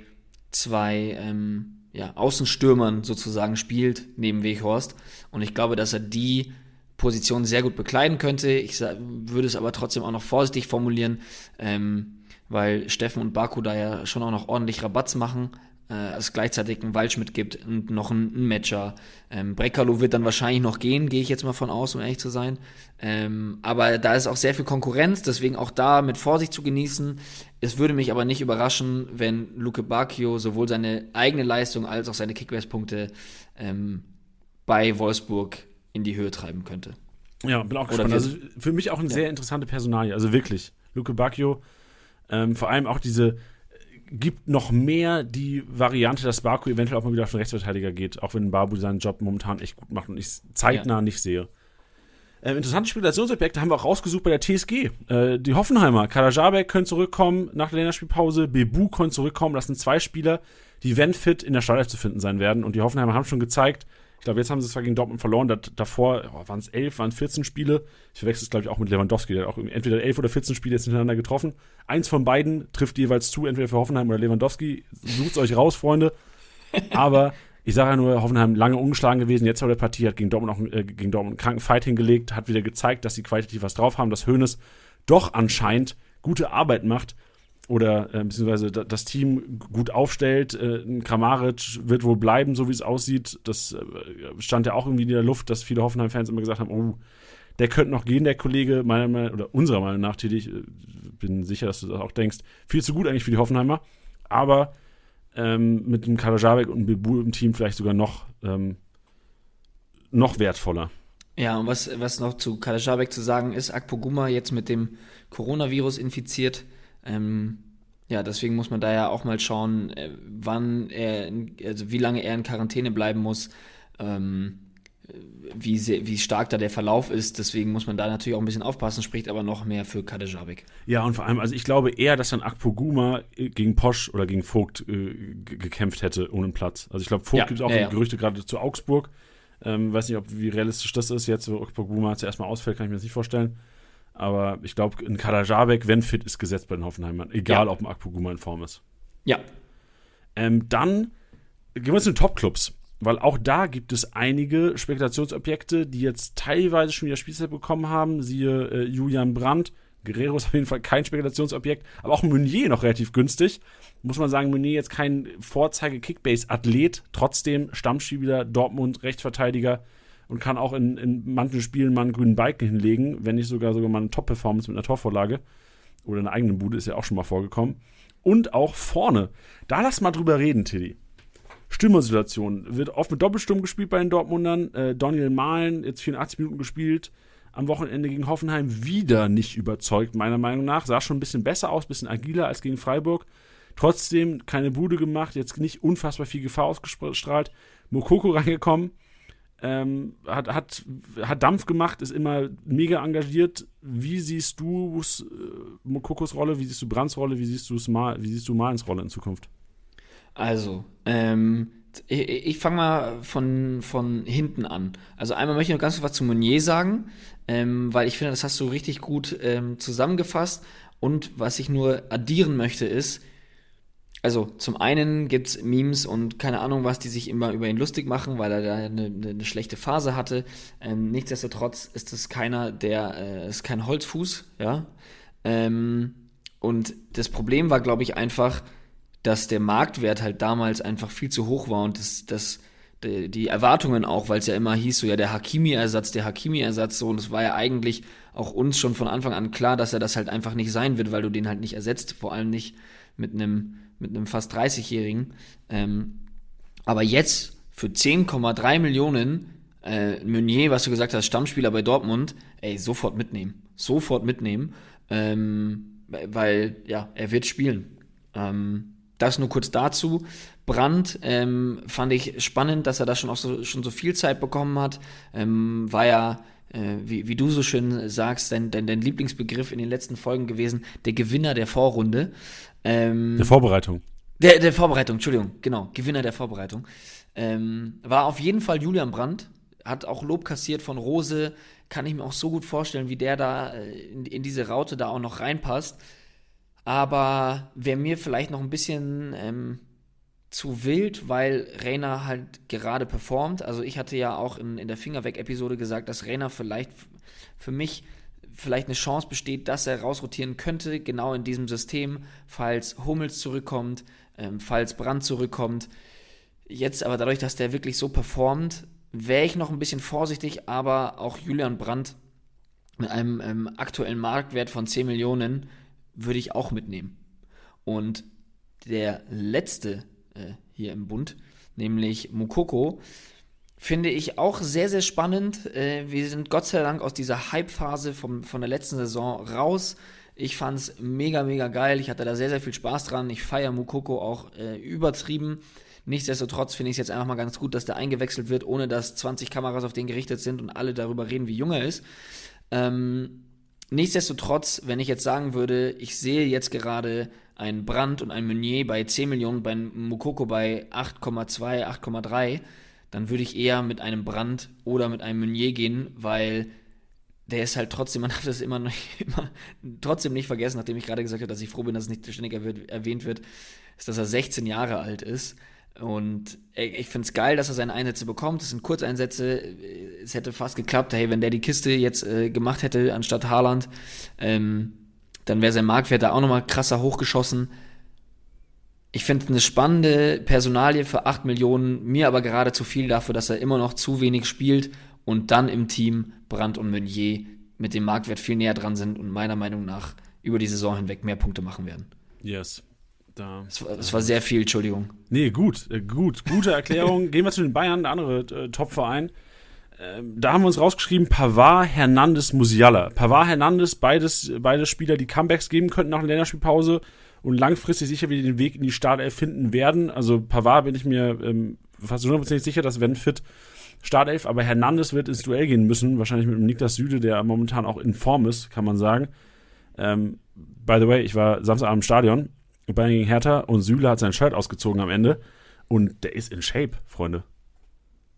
zwei ähm, ja, Außenstürmern sozusagen spielt, neben Weghorst. Und ich glaube, dass er die Position sehr gut bekleiden könnte. Ich würde es aber trotzdem auch noch vorsichtig formulieren. Ähm, weil Steffen und Baku da ja schon auch noch ordentlich Rabatz machen, äh, es gleichzeitig einen Waldschmidt gibt und noch einen, einen Matcher. Ähm, Brekalo wird dann wahrscheinlich noch gehen, gehe ich jetzt mal von aus, um ehrlich zu sein. Ähm, aber da ist auch sehr viel Konkurrenz, deswegen auch da mit Vorsicht zu genießen. Es würde mich aber nicht überraschen, wenn Luke Bacchio sowohl seine eigene Leistung als auch seine Kickbase-Punkte ähm, bei Wolfsburg in die Höhe treiben könnte. Ja, bin auch gespannt. Also für mich auch eine ja. sehr interessante Personalie, also wirklich. Luke Bacchio ähm, vor allem auch diese gibt noch mehr die Variante, dass Baku eventuell auch mal wieder auf den Rechtsverteidiger geht, auch wenn Babu seinen Job momentan echt gut macht und ich es zeitnah ja. nicht sehe. Ähm, interessante Spekulationsobjekte haben wir auch rausgesucht bei der TSG. Äh, die Hoffenheimer, Karajabek können zurückkommen nach der Länderspielpause, Bebu können zurückkommen. Das sind zwei Spieler, die, wenn fit, in der Startelf zu finden sein werden. Und die Hoffenheimer haben schon gezeigt, glaube, jetzt haben sie zwar gegen Dortmund verloren, dat, davor oh, waren es elf, waren 14 Spiele. Ich verwechsel es, glaube ich, auch mit Lewandowski, der hat auch entweder elf oder 14 Spiele jetzt hintereinander getroffen. Eins von beiden trifft jeweils zu, entweder für Hoffenheim oder Lewandowski. Sucht euch raus, Freunde. Aber ich sage ja nur, Hoffenheim lange ungeschlagen gewesen, jetzt vor der Partie hat gegen Dortmund auch äh, gegen Dortmund einen kranken Fight hingelegt, hat wieder gezeigt, dass sie qualitativ was drauf haben, dass Hoeneß doch anscheinend gute Arbeit macht oder äh, beziehungsweise das Team gut aufstellt. Äh, Kramaric wird wohl bleiben, so wie es aussieht. Das äh, stand ja auch irgendwie in der Luft, dass viele Hoffenheim-Fans immer gesagt haben, oh, der könnte noch gehen, der Kollege, meiner Meinung oder unserer Meinung nach, tätig. Äh, bin sicher, dass du das auch denkst. Viel zu gut eigentlich für die Hoffenheimer. Aber ähm, mit dem Kalajabek und Bebu im Team vielleicht sogar noch, ähm, noch wertvoller. Ja, und was, was noch zu Kalajabek zu sagen ist, Akpoguma jetzt mit dem Coronavirus infiziert ähm, ja, deswegen muss man da ja auch mal schauen, äh, wann er, also wie lange er in Quarantäne bleiben muss, ähm, wie, sehr, wie stark da der Verlauf ist. Deswegen muss man da natürlich auch ein bisschen aufpassen, spricht aber noch mehr für Kadejabek. Ja, und vor allem, also ich glaube eher, dass dann Akpoguma gegen Posch oder gegen Vogt äh, gekämpft hätte ohne Platz. Also ich glaube, Vogt ja, gibt es auch ja, ja. Gerüchte gerade zu Augsburg. Ähm, weiß nicht, ob wie realistisch das ist jetzt, wo Akpoguma zuerst mal ausfällt, kann ich mir das nicht vorstellen. Aber ich glaube, ein Kadajabek, wenn fit, ist gesetzt bei den Hoffenheimern. Egal, ja. ob ein Akpoguma in Form ist. Ja. Ähm, dann gehen wir zu den Top-Clubs. Weil auch da gibt es einige Spekulationsobjekte, die jetzt teilweise schon wieder Spielzeit bekommen haben. Siehe äh, Julian Brandt. Guerrero ist auf jeden Fall kein Spekulationsobjekt. Aber auch Meunier noch relativ günstig. Muss man sagen, Meunier jetzt kein Vorzeige-Kickbase-Athlet. Trotzdem Stammspieler, Dortmund, Rechtsverteidiger und kann auch in, in manchen Spielen mal einen grünen Balken hinlegen, wenn nicht sogar sogar mal eine Top-Performance mit einer Torvorlage oder einer eigenen Bude, ist ja auch schon mal vorgekommen. Und auch vorne. Da lass mal drüber reden, Tilly. Stürmersituation. Wird oft mit Doppelsturm gespielt bei den Dortmundern. Äh, Daniel Mahlen, jetzt 84 Minuten gespielt. Am Wochenende gegen Hoffenheim wieder nicht überzeugt, meiner Meinung nach. Sah schon ein bisschen besser aus, ein bisschen agiler als gegen Freiburg. Trotzdem keine Bude gemacht, jetzt nicht unfassbar viel Gefahr ausgestrahlt. Mokoko reingekommen ähm, hat, hat, hat Dampf gemacht, ist immer mega engagiert. Wie siehst du äh, Mokokos Rolle, wie siehst du Brands Rolle, wie siehst, du's mal, wie siehst du Malens Rolle in Zukunft? Also, ähm, ich, ich fange mal von, von hinten an. Also einmal möchte ich noch ganz was zu Meunier sagen, ähm, weil ich finde, das hast du richtig gut ähm, zusammengefasst. Und was ich nur addieren möchte, ist, also zum einen gibt es Memes und keine Ahnung was, die sich immer über ihn lustig machen, weil er da eine, eine schlechte Phase hatte. Ähm, nichtsdestotrotz ist es keiner, der äh, ist kein Holzfuß, ja. Ähm, und das Problem war, glaube ich, einfach, dass der Marktwert halt damals einfach viel zu hoch war und das, das die Erwartungen auch, weil es ja immer hieß, so ja, der Hakimi-Ersatz, der Hakimi-Ersatz, so, und es war ja eigentlich auch uns schon von Anfang an klar, dass er das halt einfach nicht sein wird, weil du den halt nicht ersetzt, vor allem nicht mit einem mit einem fast 30-Jährigen. Ähm, aber jetzt für 10,3 Millionen äh, Meunier, was du gesagt hast, Stammspieler bei Dortmund, ey, sofort mitnehmen. Sofort mitnehmen. Ähm, weil, ja, er wird spielen. Ähm, das nur kurz dazu. Brandt ähm, fand ich spannend, dass er da schon auch so, schon so viel Zeit bekommen hat. Ähm, war ja, äh, wie, wie du so schön sagst, dein, dein, dein Lieblingsbegriff in den letzten Folgen gewesen, der Gewinner der Vorrunde. Ähm, der Vorbereitung. Der, der Vorbereitung, Entschuldigung, genau, Gewinner der Vorbereitung. Ähm, war auf jeden Fall Julian Brandt, hat auch Lob kassiert von Rose, kann ich mir auch so gut vorstellen, wie der da äh, in, in diese Raute da auch noch reinpasst. Aber wer mir vielleicht noch ein bisschen ähm, zu wild, weil Rainer halt gerade performt. Also ich hatte ja auch in, in der Fingerweg-Episode gesagt, dass Rainer vielleicht für mich vielleicht eine Chance besteht, dass er rausrotieren könnte, genau in diesem System, falls Hummels zurückkommt, ähm, falls Brand zurückkommt. Jetzt aber dadurch, dass der wirklich so performt, wäre ich noch ein bisschen vorsichtig, aber auch Julian Brandt mit einem ähm, aktuellen Marktwert von 10 Millionen würde ich auch mitnehmen. Und der letzte äh, hier im Bund, nämlich Mukoko, finde ich auch sehr, sehr spannend. Äh, wir sind Gott sei Dank aus dieser Hype-Phase von der letzten Saison raus. Ich fand es mega, mega geil. Ich hatte da sehr, sehr viel Spaß dran. Ich feiere Mukoko auch äh, übertrieben. Nichtsdestotrotz finde ich es jetzt einfach mal ganz gut, dass der eingewechselt wird, ohne dass 20 Kameras auf den gerichtet sind und alle darüber reden, wie jung er ist. Ähm, Nichtsdestotrotz, wenn ich jetzt sagen würde, ich sehe jetzt gerade einen Brand und ein Meunier bei 10 Millionen, bei Mukoko bei 8,2, 8,3, dann würde ich eher mit einem Brand oder mit einem Meunier gehen, weil der ist halt trotzdem, man darf das immer, noch, immer trotzdem nicht vergessen, nachdem ich gerade gesagt habe, dass ich froh bin, dass es nicht ständig erwähnt wird, ist, dass er 16 Jahre alt ist und ich finde es geil, dass er seine Einsätze bekommt. Das sind Kurzeinsätze. Es hätte fast geklappt, hey, wenn der die Kiste jetzt äh, gemacht hätte anstatt Haaland, ähm, dann wäre sein Marktwert da auch nochmal krasser hochgeschossen. Ich finde eine spannende Personalie für 8 Millionen, mir aber gerade zu viel dafür, dass er immer noch zu wenig spielt und dann im Team Brandt und Meunier mit dem Marktwert viel näher dran sind und meiner Meinung nach über die Saison hinweg mehr Punkte machen werden. Yes. Da, das, war, das war sehr viel, Entschuldigung. Nee, gut, äh, gut, gute Erklärung. Gehen wir zu den Bayern, der andere äh, Top-Verein. Ähm, da haben wir uns rausgeschrieben, Pavard, Hernandez, Musiala. Pavard, Hernandez, beides, beide Spieler, die Comebacks geben könnten nach einer Länderspielpause und langfristig sicher wieder den Weg in die Startelf finden werden. Also Pavard bin ich mir ähm, fast hundertprozentig sicher, dass wenn fit Startelf, aber Hernandez wird ins Duell gehen müssen, wahrscheinlich mit dem Niklas Süde, der momentan auch in Form ist, kann man sagen. Ähm, by the way, ich war Samstagabend im Stadion Bayern gegen Hertha und Süle hat sein Shirt ausgezogen am Ende. Und der ist in Shape, Freunde.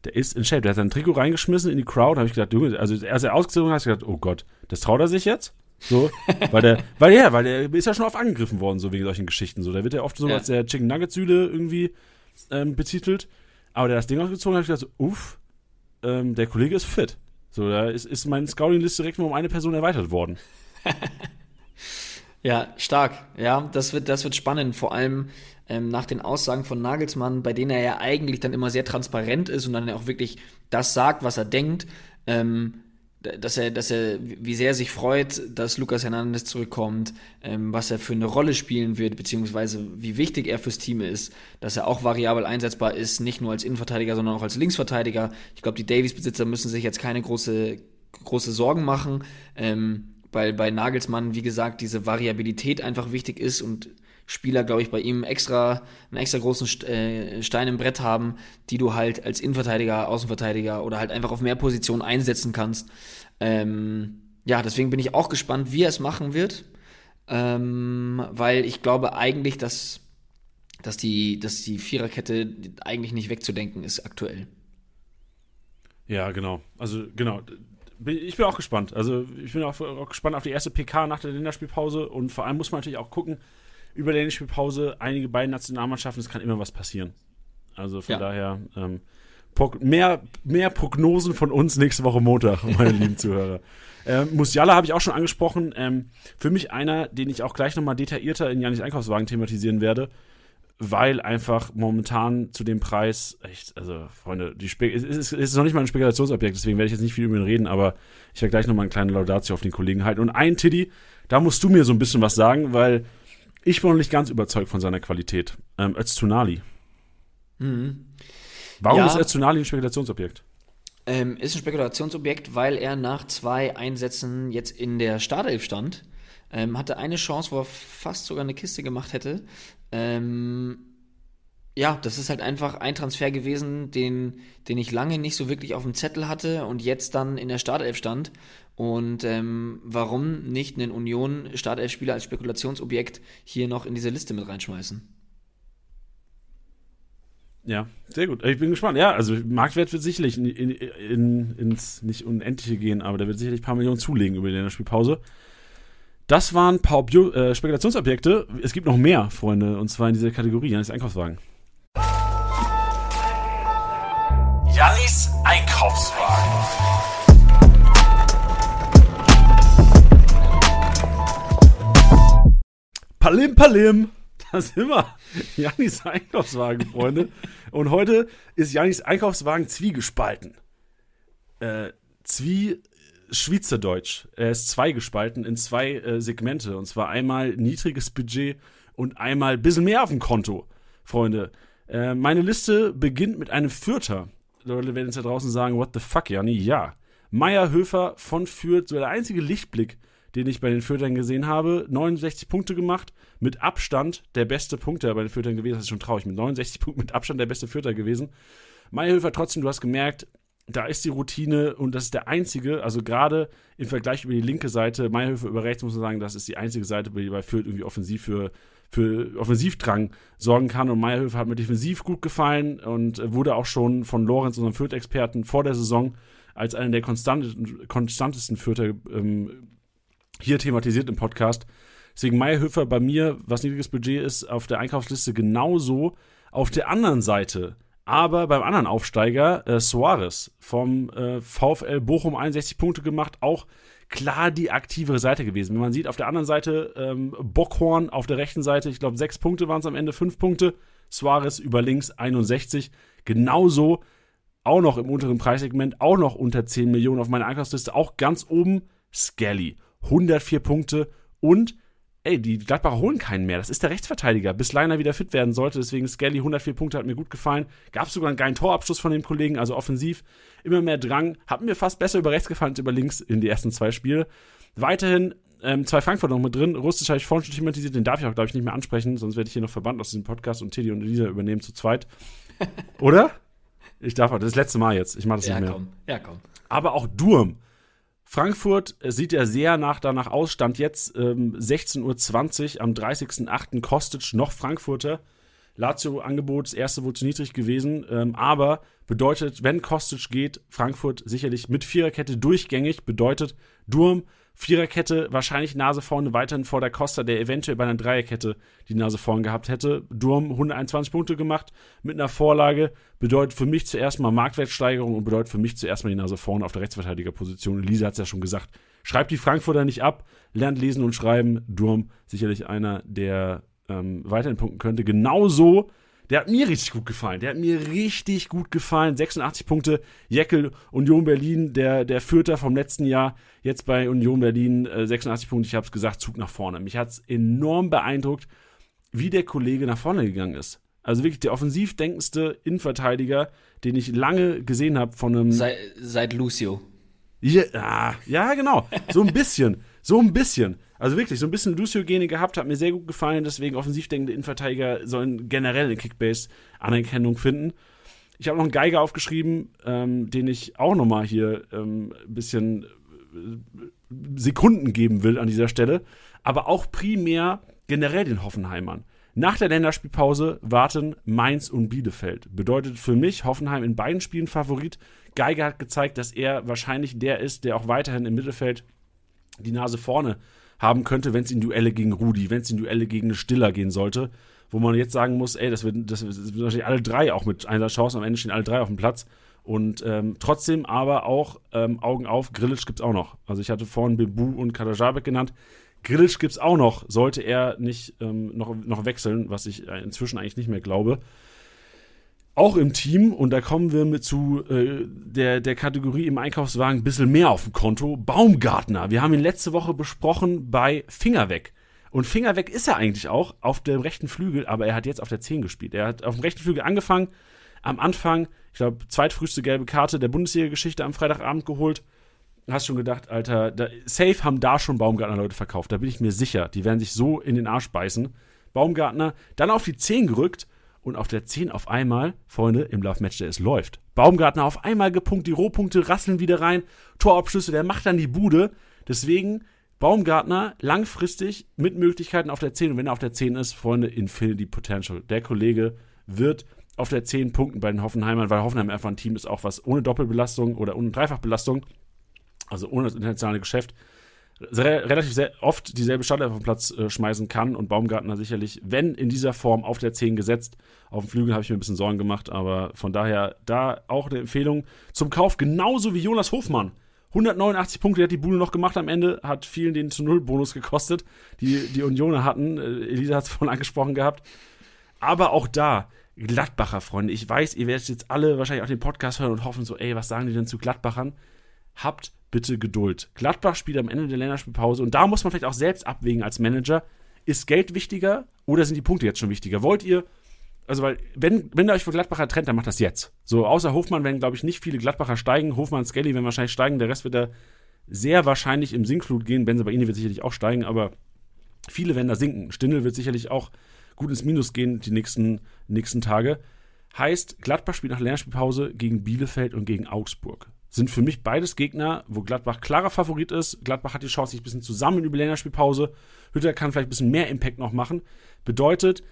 Der ist in Shape. Der hat sein Trikot reingeschmissen in die Crowd. Habe ich gedacht, du, also als er ausgezogen hat, habe ich gedacht, oh Gott, das traut er sich jetzt? So, weil der, weil ja, weil der ist ja schon oft angegriffen worden, so wegen solchen Geschichten. So, da wird ja oft so ja. als der Chicken Nugget Süle irgendwie ähm, betitelt. Aber der hat das Ding ausgezogen, habe ich gedacht, so, uff, ähm, der Kollege ist fit. So, da ist, ist meine Scouting-Liste direkt nur um eine Person erweitert worden. Ja, stark. Ja, das wird, das wird spannend. Vor allem ähm, nach den Aussagen von Nagelsmann, bei denen er ja eigentlich dann immer sehr transparent ist und dann auch wirklich das sagt, was er denkt. Ähm, dass er, dass er, wie sehr er sich freut, dass Lukas Hernandez zurückkommt, ähm, was er für eine Rolle spielen wird, beziehungsweise wie wichtig er fürs Team ist, dass er auch variabel einsetzbar ist, nicht nur als Innenverteidiger, sondern auch als Linksverteidiger. Ich glaube, die Davies-Besitzer müssen sich jetzt keine große, große Sorgen machen. Ähm, weil bei Nagelsmann, wie gesagt, diese Variabilität einfach wichtig ist und Spieler, glaube ich, bei ihm extra einen extra großen äh, Stein im Brett haben, die du halt als Innenverteidiger, Außenverteidiger oder halt einfach auf mehr Positionen einsetzen kannst. Ähm, ja, deswegen bin ich auch gespannt, wie er es machen wird, ähm, weil ich glaube eigentlich, dass, dass, die, dass die Viererkette eigentlich nicht wegzudenken ist aktuell. Ja, genau. Also genau, ich bin auch gespannt. Also ich bin auch, auch, gespannt auf die erste PK nach der Länderspielpause und vor allem muss man natürlich auch gucken, über die Länderspielpause, einige beiden Nationalmannschaften, es kann immer was passieren. Also von ja. daher ähm, mehr, mehr Prognosen von uns nächste Woche Montag, meine lieben Zuhörer. Ähm, Musiala habe ich auch schon angesprochen. Ähm, für mich einer, den ich auch gleich nochmal detaillierter in Janis Einkaufswagen thematisieren werde weil einfach momentan zu dem Preis, echt, also Freunde, die Spe es ist, ist noch nicht mal ein Spekulationsobjekt, deswegen werde ich jetzt nicht viel über ihn reden, aber ich werde gleich nochmal eine kleine Laudatio auf den Kollegen halten. Und ein Tiddy, da musst du mir so ein bisschen was sagen, weil Ich bin noch nicht ganz überzeugt von seiner Qualität. Ähm, Öztunali. Mhm. Warum Ja. ist Öztunali ein Spekulationsobjekt? Ähm, ist ein Spekulationsobjekt, weil er nach zwei Einsätzen jetzt in der Startelf stand. Ähm, hatte eine Chance, wo er fast sogar eine Kiste gemacht hätte. Ähm, ja, das ist halt einfach ein Transfer gewesen, den, den ich lange nicht so wirklich auf dem Zettel hatte und jetzt dann in der Startelf stand. Und ähm, warum nicht einen Union-Startelf-Spieler als Spekulationsobjekt hier noch in diese Liste mit reinschmeißen? Ja, sehr gut. Ich bin gespannt. Ja, also Marktwert wird sicherlich in, in, in, ins nicht Unendliche gehen, aber der wird sicherlich ein paar Millionen zulegen über die Länderspielpause. Das waren ein paar Obju äh, Spekulationsobjekte. Es gibt noch mehr, Freunde, und zwar in dieser Kategorie, Janis Einkaufswagen. Janis Einkaufswagen. Palim, Palim. Da sind wir. Janis Einkaufswagen, Freunde. Und heute ist Janis Einkaufswagen zwiegespalten. Äh, Zwie Schweizerdeutsch. Er ist zweigespalten in zwei äh, Segmente. Und zwar einmal niedriges Budget und einmal ein bisschen mehr auf dem Konto, Freunde. Äh, meine Liste beginnt mit einem Fürther. Leute werden jetzt da draußen sagen, what the fuck, Jani? Ja. Meier Höfer von Fürth, so der einzige Lichtblick, den ich bei den Fürthern gesehen habe. 69 Punkte gemacht, mit Abstand der beste Punkter bei den Fürthern gewesen. Das ist schon traurig. Mit 69 Punkten mit Abstand der beste Fürther gewesen. Meier Höfer trotzdem, du hast gemerkt, da ist die Routine und das ist der einzige, also gerade im Vergleich über die linke Seite, Meierhöfer über rechts muss man sagen, das ist die einzige Seite, die bei Fürth irgendwie offensiv für, für Offensivdrang sorgen kann. Und Meierhöfer hat mir defensiv gut gefallen und wurde auch schon von Lorenz, unserem Fürth-Experten, vor der Saison als einer der konstantesten, Fürther ähm, hier thematisiert im Podcast. Deswegen Meierhöfer bei mir, was niedriges Budget ist, auf der Einkaufsliste genauso. Auf der anderen Seite, aber beim anderen Aufsteiger, äh, Suarez vom äh, VfL Bochum 61 Punkte gemacht, auch klar die aktivere Seite gewesen. Wenn man sieht, auf der anderen Seite ähm, Bockhorn, auf der rechten Seite, ich glaube, sechs Punkte waren es am Ende, fünf Punkte. Suarez über links 61. Genauso auch noch im unteren Preissegment, auch noch unter 10 Millionen auf meiner Einkaufsliste, auch ganz oben Skelly. 104 Punkte und ey, die Gladbacher holen keinen mehr. Das ist der Rechtsverteidiger, bis Leiner wieder fit werden sollte. Deswegen Skelly 104 Punkte hat mir gut gefallen. Gab sogar einen geilen Torabschluss von dem Kollegen, also offensiv immer mehr Drang. Hat mir fast besser über rechts gefallen als über links in die ersten zwei Spiele. Weiterhin ähm, zwei Frankfurter noch mit drin. Rustisch habe ich vorhin schon thematisiert, den darf ich auch, glaube ich, nicht mehr ansprechen, sonst werde ich hier noch verbannt aus diesem Podcast und Teddy und Elisa übernehmen zu zweit. Oder? Ich darf auch, das ist das letzte Mal jetzt. Ich mache das Ja, nicht mehr. komm. Ja, komm. Aber auch Durm. Frankfurt sieht ja sehr nach danach aus. Stand jetzt ähm, 16.20 Uhr am 30.08. Kostic noch Frankfurter. Lazio-Angebot, das erste wohl zu niedrig gewesen. Ähm, aber bedeutet, wenn Kostic geht, Frankfurt sicherlich mit Viererkette durchgängig. Bedeutet Durm, Viererkette, wahrscheinlich Nase vorne weiterhin vor der Costa, der eventuell bei einer Dreierkette die Nase vorne gehabt hätte. Durm 121 Punkte gemacht mit einer Vorlage. Bedeutet für mich zuerst mal Marktwertsteigerung und bedeutet für mich zuerst mal die Nase vorne auf der Rechtsverteidigerposition. Elisa hat es ja schon gesagt. Schreibt die Frankfurter nicht ab, lernt lesen und schreiben. Durm sicherlich einer, der ähm, weiterhin punkten könnte. Genauso, der hat mir richtig gut gefallen. Der hat mir richtig gut gefallen. 86 Punkte. Jeckel, Union Berlin, der, der Vierter vom letzten Jahr. Jetzt bei Union Berlin äh, 86 Punkte. Ich habe es gesagt, Zug nach vorne. Mich hat es enorm beeindruckt, wie der Kollege nach vorne gegangen ist. Also wirklich der offensiv denkendste Innenverteidiger, den ich lange gesehen habe von einem. Sei, seit Lucio. Ja, ah, ja, genau. So ein bisschen. So ein bisschen. Also wirklich, so ein bisschen Lucio-Gene gehabt, hat mir sehr gut gefallen. Deswegen offensiv denkende Innenverteidiger sollen generell in Kickbase Anerkennung finden. Ich habe noch einen Geiger aufgeschrieben, ähm, den ich auch nochmal hier ähm, ein bisschen äh, Sekunden geben will an dieser Stelle. Aber auch primär generell den Hoffenheimern. Nach der Länderspielpause warten Mainz und Bielefeld. Bedeutet für mich Hoffenheim in beiden Spielen Favorit. Geiger hat gezeigt, dass er wahrscheinlich der ist, der auch weiterhin im Mittelfeld die Nase vorne haben könnte, wenn es in Duelle gegen Rudi, wenn es in Duelle gegen Stiller gehen sollte, wo man jetzt sagen muss, ey, das wird, das wird wahrscheinlich alle drei auch mit einer Chance, am Ende stehen alle drei auf dem Platz. Und ähm, trotzdem aber auch ähm, Augen auf, Grillitsch gibt's auch noch. Also ich hatte vorhin Bebu und Kadajabek genannt. Grillitsch gibt's auch noch, sollte er nicht ähm, noch, noch wechseln, was ich äh, inzwischen eigentlich nicht mehr glaube. Auch im Team, und da kommen wir mit zu äh, der, der Kategorie im Einkaufswagen ein bisschen mehr auf dem Konto, Baumgartner. Wir haben ihn letzte Woche besprochen bei Finger weg. Und Finger weg ist er eigentlich auch auf dem rechten Flügel, aber er hat jetzt auf der 10 gespielt. Er hat auf dem rechten Flügel angefangen, am Anfang, ich glaube, zweitfrühste gelbe Karte der Bundesliga-Geschichte am Freitagabend geholt. Hast schon gedacht, Alter, da, safe haben da schon Baumgartner Leute verkauft. Da bin ich mir sicher. Die werden sich so in den Arsch beißen. Baumgartner dann auf die 10 gerückt und auf der 10 auf einmal, Freunde, im Love Match, der es läuft. Baumgartner auf einmal gepunkt, die Rohpunkte rasseln wieder rein, Torabschlüsse, der macht dann die Bude. Deswegen Baumgartner langfristig mit Möglichkeiten auf der 10. Und wenn er auf der 10 ist, Freunde, Infinity Potential. Der Kollege wird auf der 10 punkten bei den Hoffenheimern, weil Hoffenheim einfach ein Team ist, auch was ohne Doppelbelastung oder ohne Dreifachbelastung, also ohne das internationale Geschäft, sehr, relativ sehr oft dieselbe Startelf auf den Platz äh, schmeißen kann und Baumgartner sicherlich, wenn in dieser Form auf der 10 gesetzt. Auf dem Flügel habe ich mir ein bisschen Sorgen gemacht, aber von daher da auch eine Empfehlung zum Kauf, genauso wie Jonas Hofmann. 189 Punkte hat die Bude noch gemacht am Ende, hat vielen den zu Null Bonus gekostet, die die Unioner hatten. Äh, Elisa hat es vorhin angesprochen gehabt. Aber auch da, Gladbacher, Freunde, ich weiß, ihr werdet jetzt alle wahrscheinlich auch den Podcast hören und hoffen so, ey, was sagen die denn zu Gladbachern? Habt bitte Geduld. Gladbach spielt am Ende der Länderspielpause und da muss man vielleicht auch selbst abwägen als Manager, ist Geld wichtiger oder sind die Punkte jetzt schon wichtiger? Wollt ihr, also weil, wenn, wenn ihr euch für Gladbacher trennt, dann macht das jetzt. So, außer Hofmann werden, glaube ich, nicht viele Gladbacher steigen. Hofmann und Skelly werden wahrscheinlich steigen, der Rest wird da sehr wahrscheinlich im Sinkflut gehen. Benzabaini wird sicherlich auch steigen, aber viele werden da sinken. Stindel wird sicherlich auch gut ins Minus gehen die nächsten, nächsten Tage. Heißt, Gladbach spielt nach Länderspielpause gegen Bielefeld und gegen Augsburg sind für mich beides Gegner, wo Gladbach klarer Favorit ist. Gladbach hat die Chance, sich ein bisschen zusammen über die Länderspielpause. Hütter kann vielleicht ein bisschen mehr Impact noch machen. Bedeutet,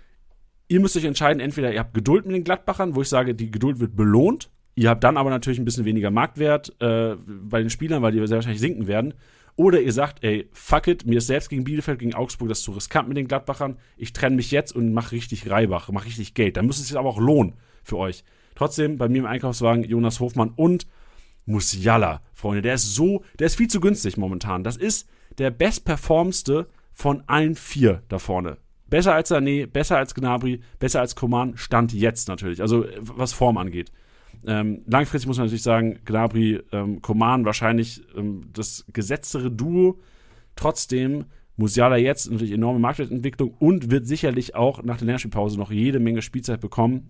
ihr müsst euch entscheiden, entweder ihr habt Geduld mit den Gladbachern, wo ich sage, die Geduld wird belohnt. Ihr habt dann aber natürlich ein bisschen weniger Marktwert äh, bei den Spielern, weil die sehr wahrscheinlich sinken werden. Oder ihr sagt, ey, fuck it, mir ist selbst gegen Bielefeld, gegen Augsburg das zu riskant mit den Gladbachern. Ich trenne mich jetzt und mache richtig Reibach, mache richtig Geld. Dann muss es sich aber auch lohnen für euch. Trotzdem, bei mir im Einkaufswagen Jonas Hofmann und Musiala, Freunde. Der ist so, der ist viel zu günstig momentan. Das ist der bestperformste von allen vier da vorne. Besser als Sané, besser als Gnabry, besser als Coman, Stand jetzt natürlich. Also was Form angeht. Ähm, langfristig muss man natürlich sagen, Gnabry, ähm, Coman wahrscheinlich ähm, das gesetztere Duo. Trotzdem Musiala jetzt natürlich enorme Marktwertentwicklung und wird sicherlich auch nach der Lernspielpause noch jede Menge Spielzeit bekommen.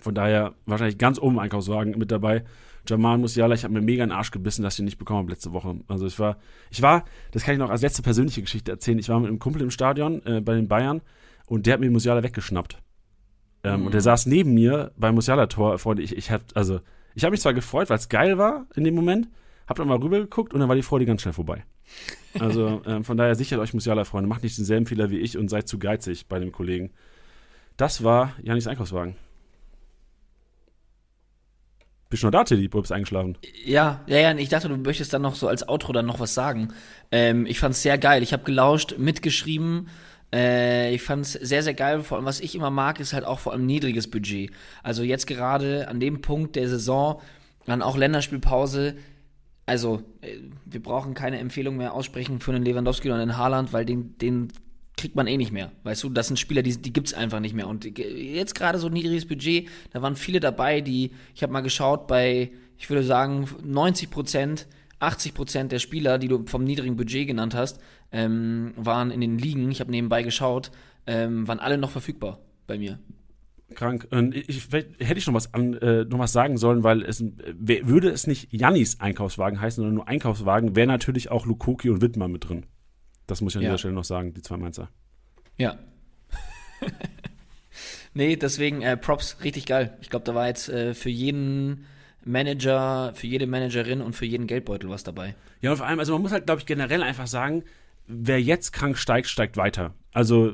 Von daher wahrscheinlich ganz oben im Einkaufswagen mit dabei. Jamal Musiala, ich habe mir mega in den Arsch gebissen, dass ich ihn nicht bekommen habe letzte Woche. Also ich war, ich war, das kann ich noch als letzte persönliche Geschichte erzählen. Ich war mit einem Kumpel im Stadion äh, bei den Bayern und der hat mir Musiala weggeschnappt. Ähm, mhm. Und der saß neben mir beim Musiala-Tor. Freunde, ich, ich hab, also, ich habe mich zwar gefreut, weil es geil war in dem Moment, hab dann mal rübergeguckt und dann war die Freude ganz schnell vorbei. Also ähm, von daher sichert euch Musiala, Freunde, macht nicht denselben Fehler wie ich und seid zu geizig bei dem Kollegen. Das war Janis Einkaufswagen. Bist du noch da, Teddy? Du bist eingeschlafen. Ja, ja, ja. Ich dachte, du möchtest dann noch so als Outro dann noch was sagen. Ähm, ich fand's sehr geil. Ich habe gelauscht, mitgeschrieben. Äh, ich fand's sehr, sehr geil. Vor allem, was ich immer mag, ist halt auch vor allem niedriges Budget. Also jetzt gerade an dem Punkt der Saison, dann auch Länderspielpause. Also, äh, wir brauchen keine Empfehlung mehr aussprechen für einen Lewandowski oder einen Haaland, weil den, den kriegt man eh nicht mehr. Weißt du, das sind Spieler, die, die gibt es einfach nicht mehr. Und jetzt gerade so ein niedriges Budget, da waren viele dabei, die, ich habe mal geschaut, bei, ich würde sagen, 90 Prozent, 80 Prozent der Spieler, die du vom niedrigen Budget genannt hast, ähm, waren in den Ligen, ich habe nebenbei geschaut, ähm, waren alle noch verfügbar bei mir. Krank. Und ich, hätte ich noch was, an, äh, noch was sagen sollen, weil es würde es nicht Jannis Einkaufswagen heißen, sondern nur Einkaufswagen, wäre natürlich auch Lukoki und Wittmann mit drin. Das muss ich an ja. dieser Stelle noch sagen, die zwei Mainzer. Ja. nee, deswegen äh, Props, richtig geil. Ich glaube, da war jetzt äh, für jeden Manager, für jede Managerin und für jeden Geldbeutel was dabei. Ja, und vor allem, also man muss halt, glaube ich, generell einfach sagen, wer jetzt krank steigt, steigt weiter. Also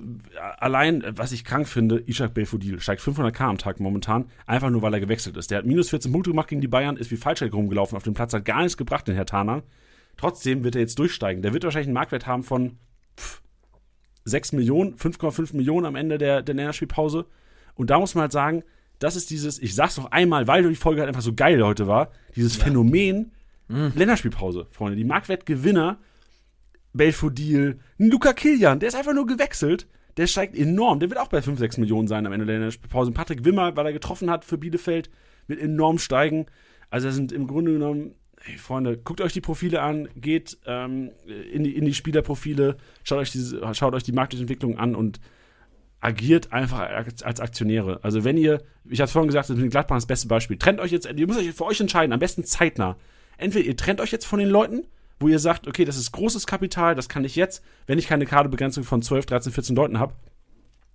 allein, was ich krank finde, Ishak Belfodil steigt 500k am Tag momentan, einfach nur, weil er gewechselt ist. Der hat minus 14 Punkte gemacht gegen die Bayern, ist wie Falschheit rumgelaufen auf dem Platz, hat gar nichts gebracht, den Herr Tana. Trotzdem wird er jetzt durchsteigen. Der wird wahrscheinlich einen Marktwert haben von pff, 6 Millionen, 5,5 Millionen am Ende der, der Länderspielpause. Und da muss man halt sagen, das ist dieses, ich sag's noch einmal, weil die Folge halt einfach so geil heute war, dieses ja. Phänomen mhm. Länderspielpause, Freunde. Die Marktwertgewinner, Belfodil, Luca Kilian, der ist einfach nur gewechselt. Der steigt enorm. Der wird auch bei 5, 6 Millionen sein am Ende der Länderspielpause. Patrick Wimmer, weil er getroffen hat für Bielefeld, wird enorm steigen. Also, das sind im Grunde genommen Hey, Freunde, guckt euch die Profile an, geht ähm, in, die, in die Spielerprofile, schaut euch, diese, schaut euch die Marktentwicklung an und agiert einfach als Aktionäre. Also wenn ihr, ich habe vorhin gesagt, das mit Gladbach das beste Beispiel, trennt euch jetzt, ihr müsst euch für euch entscheiden, am besten zeitnah. Entweder ihr trennt euch jetzt von den Leuten, wo ihr sagt, okay, das ist großes Kapital, das kann ich jetzt, wenn ich keine Kaderbegrenzung von 12, 13, 14 Leuten habe,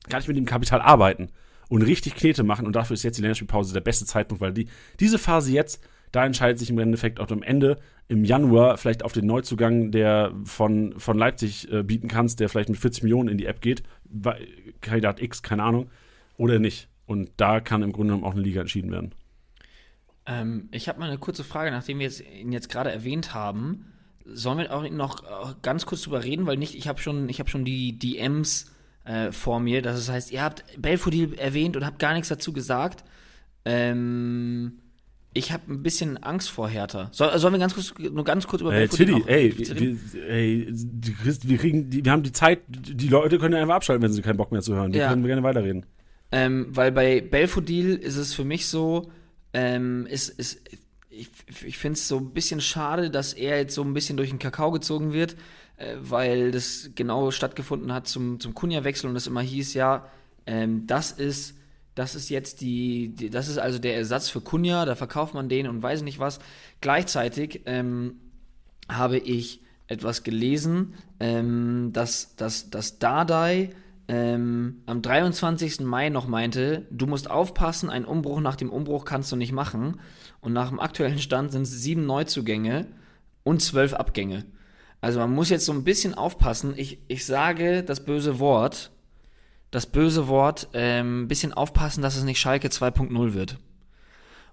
kann ich mit dem Kapital arbeiten und richtig Knete machen und dafür ist jetzt die Länderspielpause der beste Zeitpunkt, weil die, diese Phase jetzt da entscheidet sich im Endeffekt auch am Ende im Januar vielleicht auf den Neuzugang, der von, von Leipzig äh, bieten kannst, der vielleicht mit 40 Millionen in die App geht, Kandidat X, keine Ahnung, oder nicht. Und da kann im Grunde genommen auch eine Liga entschieden werden. Ähm, ich habe mal eine kurze Frage, nachdem wir jetzt, ihn jetzt gerade erwähnt haben. Sollen wir auch noch äh, ganz kurz drüber reden, weil nicht, ich habe schon, hab schon die DMs äh, vor mir. Das heißt, ihr habt Belfodil erwähnt und habt gar nichts dazu gesagt. Ähm, ich habe ein bisschen Angst vor Hertha. Soll, sollen wir ganz kurz, nur ganz kurz über äh, Tiddy, ey, wir, ey, wir, kriegen, die, wir haben die Zeit, die Leute können ja einfach abschalten, wenn sie keinen Bock mehr zu hören. Die ja. können gerne weiterreden. Ähm, weil bei Belfodil ist es für mich so, ähm, ist, ist, ich, ich finde es so ein bisschen schade, dass er jetzt so ein bisschen durch den Kakao gezogen wird, äh, weil das genau stattgefunden hat zum, zum Kunja-Wechsel und das immer hieß, ja, ähm, das ist das ist jetzt die, die, das ist also der Ersatz für Kunja, da verkauft man den und weiß nicht was. Gleichzeitig ähm, habe ich etwas gelesen, ähm, dass, dass, dass Dardai ähm, am 23. Mai noch meinte, du musst aufpassen, einen Umbruch nach dem Umbruch kannst du nicht machen. Und nach dem aktuellen Stand sind es sieben Neuzugänge und zwölf Abgänge. Also man muss jetzt so ein bisschen aufpassen. Ich, ich sage das böse Wort, das böse Wort, ähm, bisschen aufpassen, dass es nicht Schalke 2.0 wird.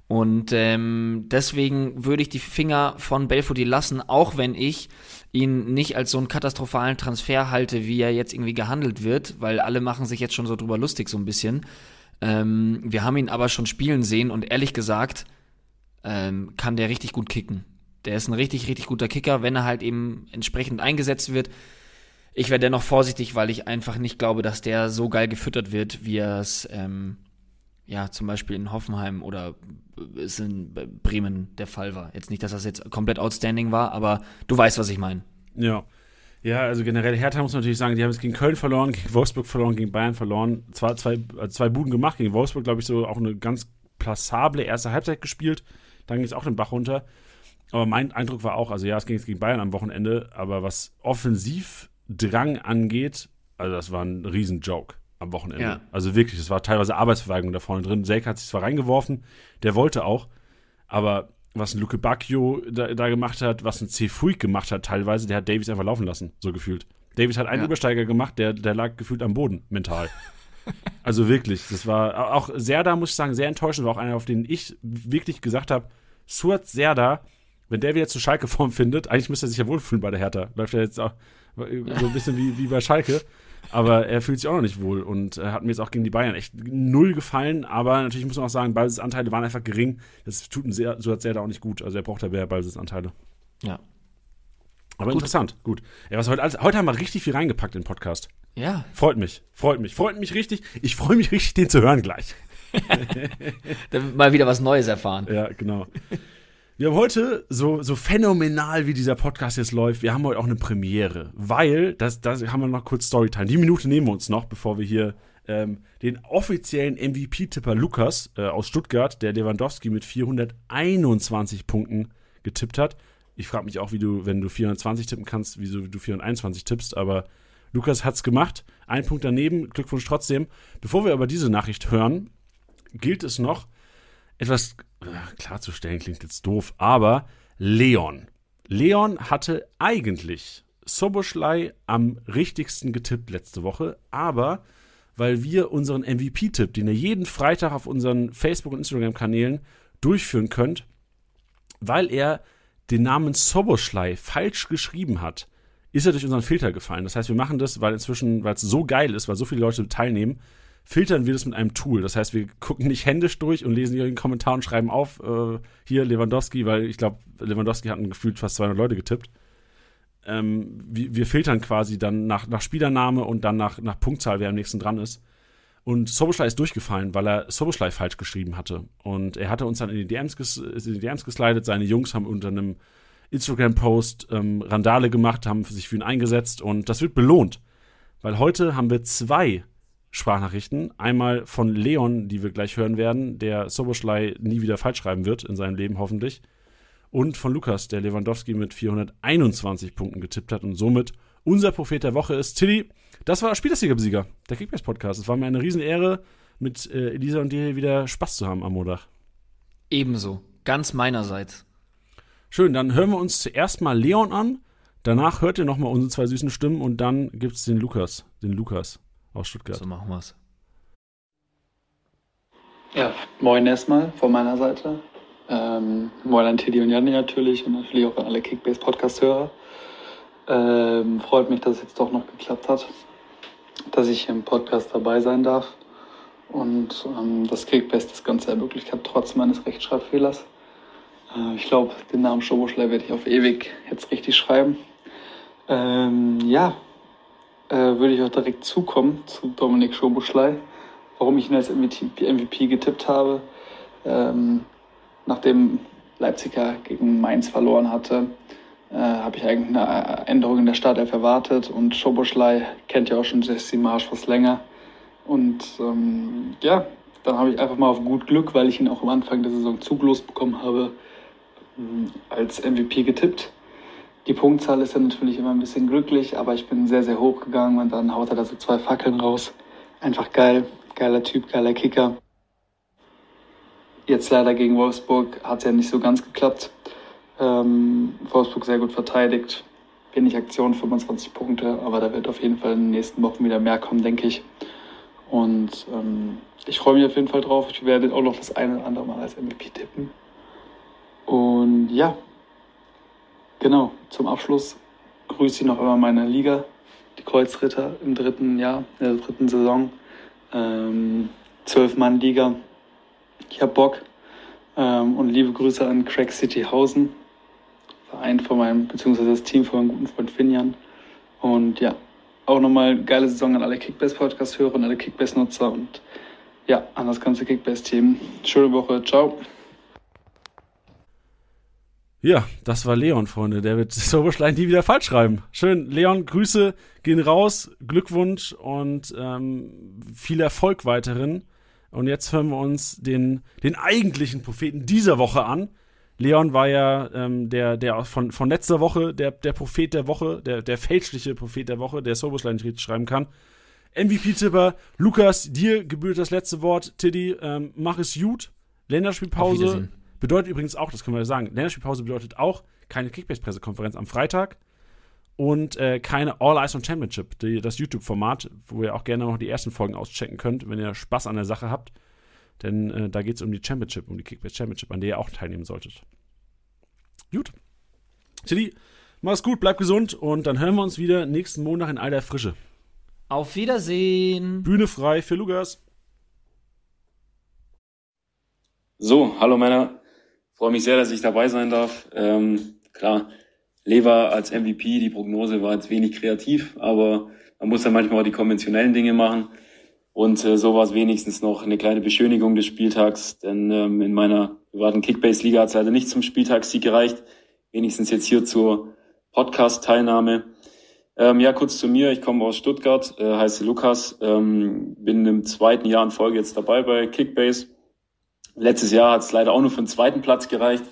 Und ähm, deswegen würde ich die Finger von Belfodil lassen, auch wenn ich ihn nicht als so einen katastrophalen Transfer halte, wie er jetzt irgendwie gehandelt wird, weil alle machen sich jetzt schon so drüber lustig so ein bisschen. Ähm, wir haben ihn aber schon spielen sehen und ehrlich gesagt ähm, kann der richtig gut kicken. Der ist ein richtig, richtig guter Kicker, wenn er halt eben entsprechend eingesetzt wird. Ich wäre dennoch vorsichtig, weil ich einfach nicht glaube, dass der so geil gefüttert wird, wie er es ähm, ja zum Beispiel in Hoffenheim oder es in Bremen der Fall war. Jetzt nicht, dass das jetzt komplett outstanding war, aber du weißt, was ich meine. Ja. Ja, also generell Hertha muss man natürlich sagen, die haben es gegen Köln verloren, gegen Wolfsburg verloren, gegen Bayern verloren. Zwar zwei, also zwei Buden gemacht, gegen Wolfsburg, glaube ich, so auch eine ganz passable erste Halbzeit gespielt. Dann ging es auch den Bach runter. Aber mein Eindruck war auch, also ja, es ging jetzt gegen Bayern am Wochenende, aber was offensiv Drang angeht, also das war ein Riesenjoke am Wochenende. Ja. Also wirklich, es war teilweise Arbeitsverweigerung da vorne drin. Selk hat sich zwar reingeworfen, der wollte auch, aber was ein Luke Bacchio da, da, gemacht hat, was ein C. Fuig gemacht hat teilweise, der hat Davies einfach laufen lassen, so gefühlt. Davies hat einen ja. Übersteiger gemacht, der, der lag gefühlt am Boden, mental. also wirklich, das war auch Serda, muss ich sagen, sehr enttäuschend, war auch einer, auf den ich wirklich gesagt habe, Suat Serda, wenn der wieder zu Schalke Form findet, eigentlich müsste er sich ja wohlfühlen bei der Hertha. Läuft er jetzt auch so ein bisschen wie, wie bei Schalke. Aber er fühlt sich auch noch nicht wohl und äh, hat mir jetzt auch gegen die Bayern echt null gefallen. Aber natürlich muss man auch sagen, Ballbesitzanteile waren einfach gering. Das tut ihm sehr, so hat sehr da auch nicht gut. Also er braucht da mehr Ballbesitzanteile. Ja. Aber gut. interessant, gut. Ja, was heute, alles, heute haben wir richtig viel reingepackt in den Podcast. Ja. Freut mich, freut mich, freut mich richtig. Ich freue mich richtig, den zu hören gleich. Mal wieder was Neues erfahren. Ja, genau. Wir haben heute, so, so phänomenal wie dieser Podcast jetzt läuft, wir haben heute auch eine Premiere, weil, das, das haben wir noch kurz Storytime. Die Minute nehmen wir uns noch, bevor wir hier ähm, den offiziellen MVP-Tipper Lukas äh, aus Stuttgart, der Lewandowski mit 421 Punkten getippt hat. Ich frage mich auch, wie du, wenn du 420 tippen kannst, wieso du 421 tippst, aber Lukas hat's gemacht. Ein Punkt daneben, Glückwunsch trotzdem. Bevor wir aber diese Nachricht hören, gilt es noch, etwas klarzustellen klingt jetzt doof, aber Leon. Leon hatte eigentlich Soboschlei am richtigsten getippt letzte Woche, aber weil wir unseren MVP-Tipp, den ihr jeden Freitag auf unseren Facebook- und Instagram-Kanälen durchführen könnt, weil er den Namen Soboschlei falsch geschrieben hat, ist er durch unseren Filter gefallen. Das heißt, wir machen das, weil inzwischen, weil es so geil ist, weil so viele Leute teilnehmen, filtern wir das mit einem Tool. Das heißt, wir gucken nicht händisch durch und lesen hier den Kommentar und schreiben auf, äh, hier Lewandowski, weil ich glaube, Lewandowski hat gefühlt fast 200 Leute getippt. Ähm, wir, wir, filtern quasi dann nach, nach Spielername und dann nach, nach Punktzahl, wer am nächsten dran ist. Und Soboschlei ist durchgefallen, weil er Soboschlei falsch geschrieben hatte. Und er hatte uns dann in die DMs, ges in die DMs geslidet. Seine Jungs haben unter einem Instagram-Post ähm, Randale gemacht, haben sich für ihn eingesetzt und das wird belohnt. Weil heute haben wir zwei Sprachnachrichten. Einmal von Leon, die wir gleich hören werden, der Soboschlei nie wieder falsch schreiben wird in seinem Leben hoffentlich. Und von Lukas, der Lewandowski mit 421 Punkten getippt hat und somit unser Prophet der Woche ist. Tilly, das war Spielersieger-Besieger, der Kickbase-Podcast. Es war mir eine Riesenehre, mit äh, Elisa und dir wieder Spaß zu haben am Montag. Ebenso, ganz meinerseits. Schön, dann hören wir uns zuerst mal Leon an. Danach hört ihr nochmal unsere zwei süßen Stimmen und dann gibt es den Lukas, den Lukas aus Stuttgart. So machen wir's. Ja, moin erstmal von meiner Seite. Ähm, moin an Teddy und Janni natürlich und natürlich auch an alle Kickbase-Podcast-Hörer. Ähm, freut mich, dass es jetzt doch noch geklappt hat, dass ich im Podcast dabei sein darf und ähm, das Kickbase das Ganze ermöglicht hat, trotz meines Rechtschreibfehlers. Äh, ich glaube, den Namen Schoboschlei werde ich auf ewig jetzt richtig schreiben. Ähm, ja, äh, würde ich auch direkt zukommen zu Dominik Schoboschlei. Warum ich ihn als MVP, getippt habe. Ähm, nachdem Leipziger gegen Mainz verloren hatte, äh, habe ich eigentlich eine Änderung in der Startelf erwartet. Und Schoboschlei kennt ja auch schon Jesse Marsch was länger. Und ähm, ja, dann habe ich einfach mal auf gut Glück, weil ich ihn auch am Anfang der Saison zuglos bekommen habe, als MVP getippt. Die Punktzahl ist ja natürlich immer ein bisschen glücklich, aber ich bin sehr, sehr hoch gegangen und dann haut er da so zwei Fackeln raus. Einfach geil, geiler Typ, geiler Kicker. Jetzt leider gegen Wolfsburg hat es ja nicht so ganz geklappt. Ähm, Wolfsburg sehr gut verteidigt. Wenig Aktion, 25 Punkte, aber da wird auf jeden Fall in den nächsten Wochen wieder mehr kommen, denke ich. Und ähm, ich freue mich auf jeden Fall drauf. Ich werde auch noch das eine oder andere Mal als MVP tippen. Und ja, genau, zum Abschluss grüße ich noch einmal meine Liga, die Kreuzritter im dritten Jahr, in der dritten Saison. Ähm, zwölf Mann Liga. Ich habe Bock. Ähm, und liebe Grüße an Crack City Hausen, Verein von meinem, beziehungsweise das Team von meinem guten Freund Finjan. Und ja, auch nochmal geile Saison an alle Kickbase-Podcast-Hörer und alle Kickbase-Nutzer und ja, an das ganze Kickbase-Team. Schöne Woche, ciao. Ja, das war Leon, Freunde. Der wird Soberschlein nie wieder falsch schreiben. Schön, Leon, Grüße gehen raus, Glückwunsch und ähm, viel Erfolg weiterhin. Und jetzt hören wir uns den, den eigentlichen Propheten dieser Woche an. Leon war ja ähm, der, der von, von letzter Woche, der, der Prophet der Woche, der, der fälschliche Prophet der Woche, der Soberschlein nicht richtig schreiben kann. MVP-Tipper, Lukas, dir gebührt das letzte Wort. Tiddy, ähm, mach es gut. Länderspielpause Bedeutet übrigens auch, das können wir ja sagen, Länderspielpause bedeutet auch keine Kickbase-Pressekonferenz am Freitag und äh, keine All Eyes on Championship, die, das YouTube-Format, wo ihr auch gerne noch die ersten Folgen auschecken könnt, wenn ihr Spaß an der Sache habt. Denn äh, da geht es um die Championship, um die Kickbase Championship, an der ihr auch teilnehmen solltet. Gut. Tilly, mach's gut, bleib gesund und dann hören wir uns wieder nächsten Montag in alter Frische. Auf Wiedersehen. Bühne frei für Lukas. So, hallo Männer. Freue mich sehr, dass ich dabei sein darf. Ähm, klar, Lever als MVP, die Prognose war jetzt wenig kreativ, aber man muss ja manchmal auch die konventionellen Dinge machen. Und äh, so war es wenigstens noch eine kleine Beschönigung des Spieltags, denn ähm, in meiner privaten Kickbase-Liga hat es leider nicht zum Spieltagssieg gereicht. Wenigstens jetzt hier zur Podcast-Teilnahme. Ähm, ja, kurz zu mir. Ich komme aus Stuttgart, äh, heiße Lukas, ähm, bin im zweiten Jahr in Folge jetzt dabei bei Kickbase Letztes Jahr hat es leider auch nur für den zweiten Platz gereicht.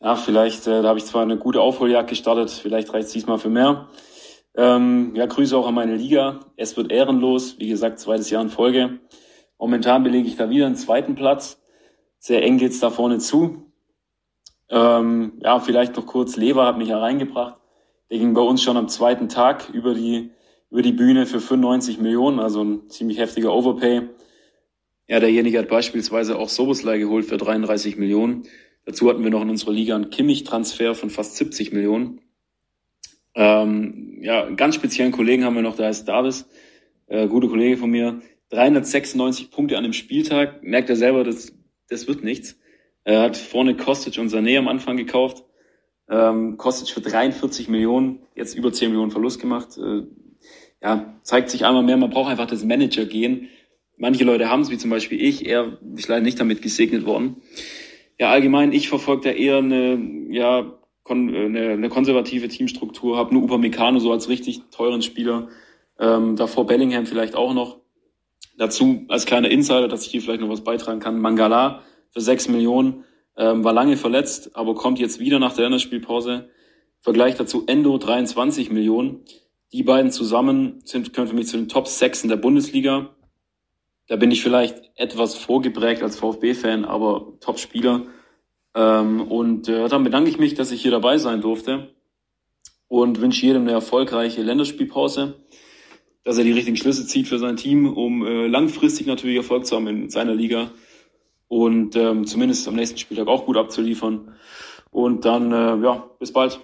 Ja, vielleicht, äh, da habe ich zwar eine gute Aufholjagd gestartet, vielleicht reicht es diesmal für mehr. Ähm, ja, Grüße auch an meine Liga. Es wird ehrenlos, wie gesagt, zweites Jahr in Folge. Momentan belege ich da wieder einen zweiten Platz. Sehr eng geht's da vorne zu. Ähm, ja, vielleicht noch kurz, Lever hat mich hereingebracht. Der ging bei uns schon am zweiten Tag über die, über die Bühne für 95 Millionen, also ein ziemlich heftiger Overpay. Ja, derjenige hat beispielsweise auch Soboslai geholt für 33 Millionen. Dazu hatten wir noch in unserer Liga einen Kimmich-Transfer von fast 70 Millionen. Ähm, ja, einen ganz speziellen Kollegen haben wir noch, der heißt Davis, äh, gute Kollege von mir. 396 Punkte an dem Spieltag. Merkt er selber, das, das wird nichts. Er hat vorne Kostic und Sané am Anfang gekauft. Ähm, Kostic für 43 Millionen, jetzt über 10 Millionen Verlust gemacht. Äh, ja, zeigt sich einmal mehr, man braucht einfach das Manager gehen Manche Leute haben es, wie zum Beispiel ich, er ist leider nicht damit gesegnet worden. Ja, allgemein, ich verfolge da eher eine, ja, kon eine, eine konservative Teamstruktur, habe nur Upamecano so als richtig teuren Spieler, ähm, davor Bellingham vielleicht auch noch. Dazu als kleiner Insider, dass ich hier vielleicht noch was beitragen kann, Mangala für sechs Millionen, ähm, war lange verletzt, aber kommt jetzt wieder nach der Länderspielpause. Vergleich dazu Endo 23 Millionen. Die beiden zusammen sind, können für mich zu den Top 6 in der Bundesliga. Da bin ich vielleicht etwas vorgeprägt als VfB-Fan, aber Top-Spieler. Ähm, und äh, dann bedanke ich mich, dass ich hier dabei sein durfte und wünsche jedem eine erfolgreiche Länderspielpause, dass er die richtigen Schlüsse zieht für sein Team, um äh, langfristig natürlich Erfolg zu haben in seiner Liga und ähm, zumindest am nächsten Spieltag auch gut abzuliefern. Und dann, äh, ja, bis bald.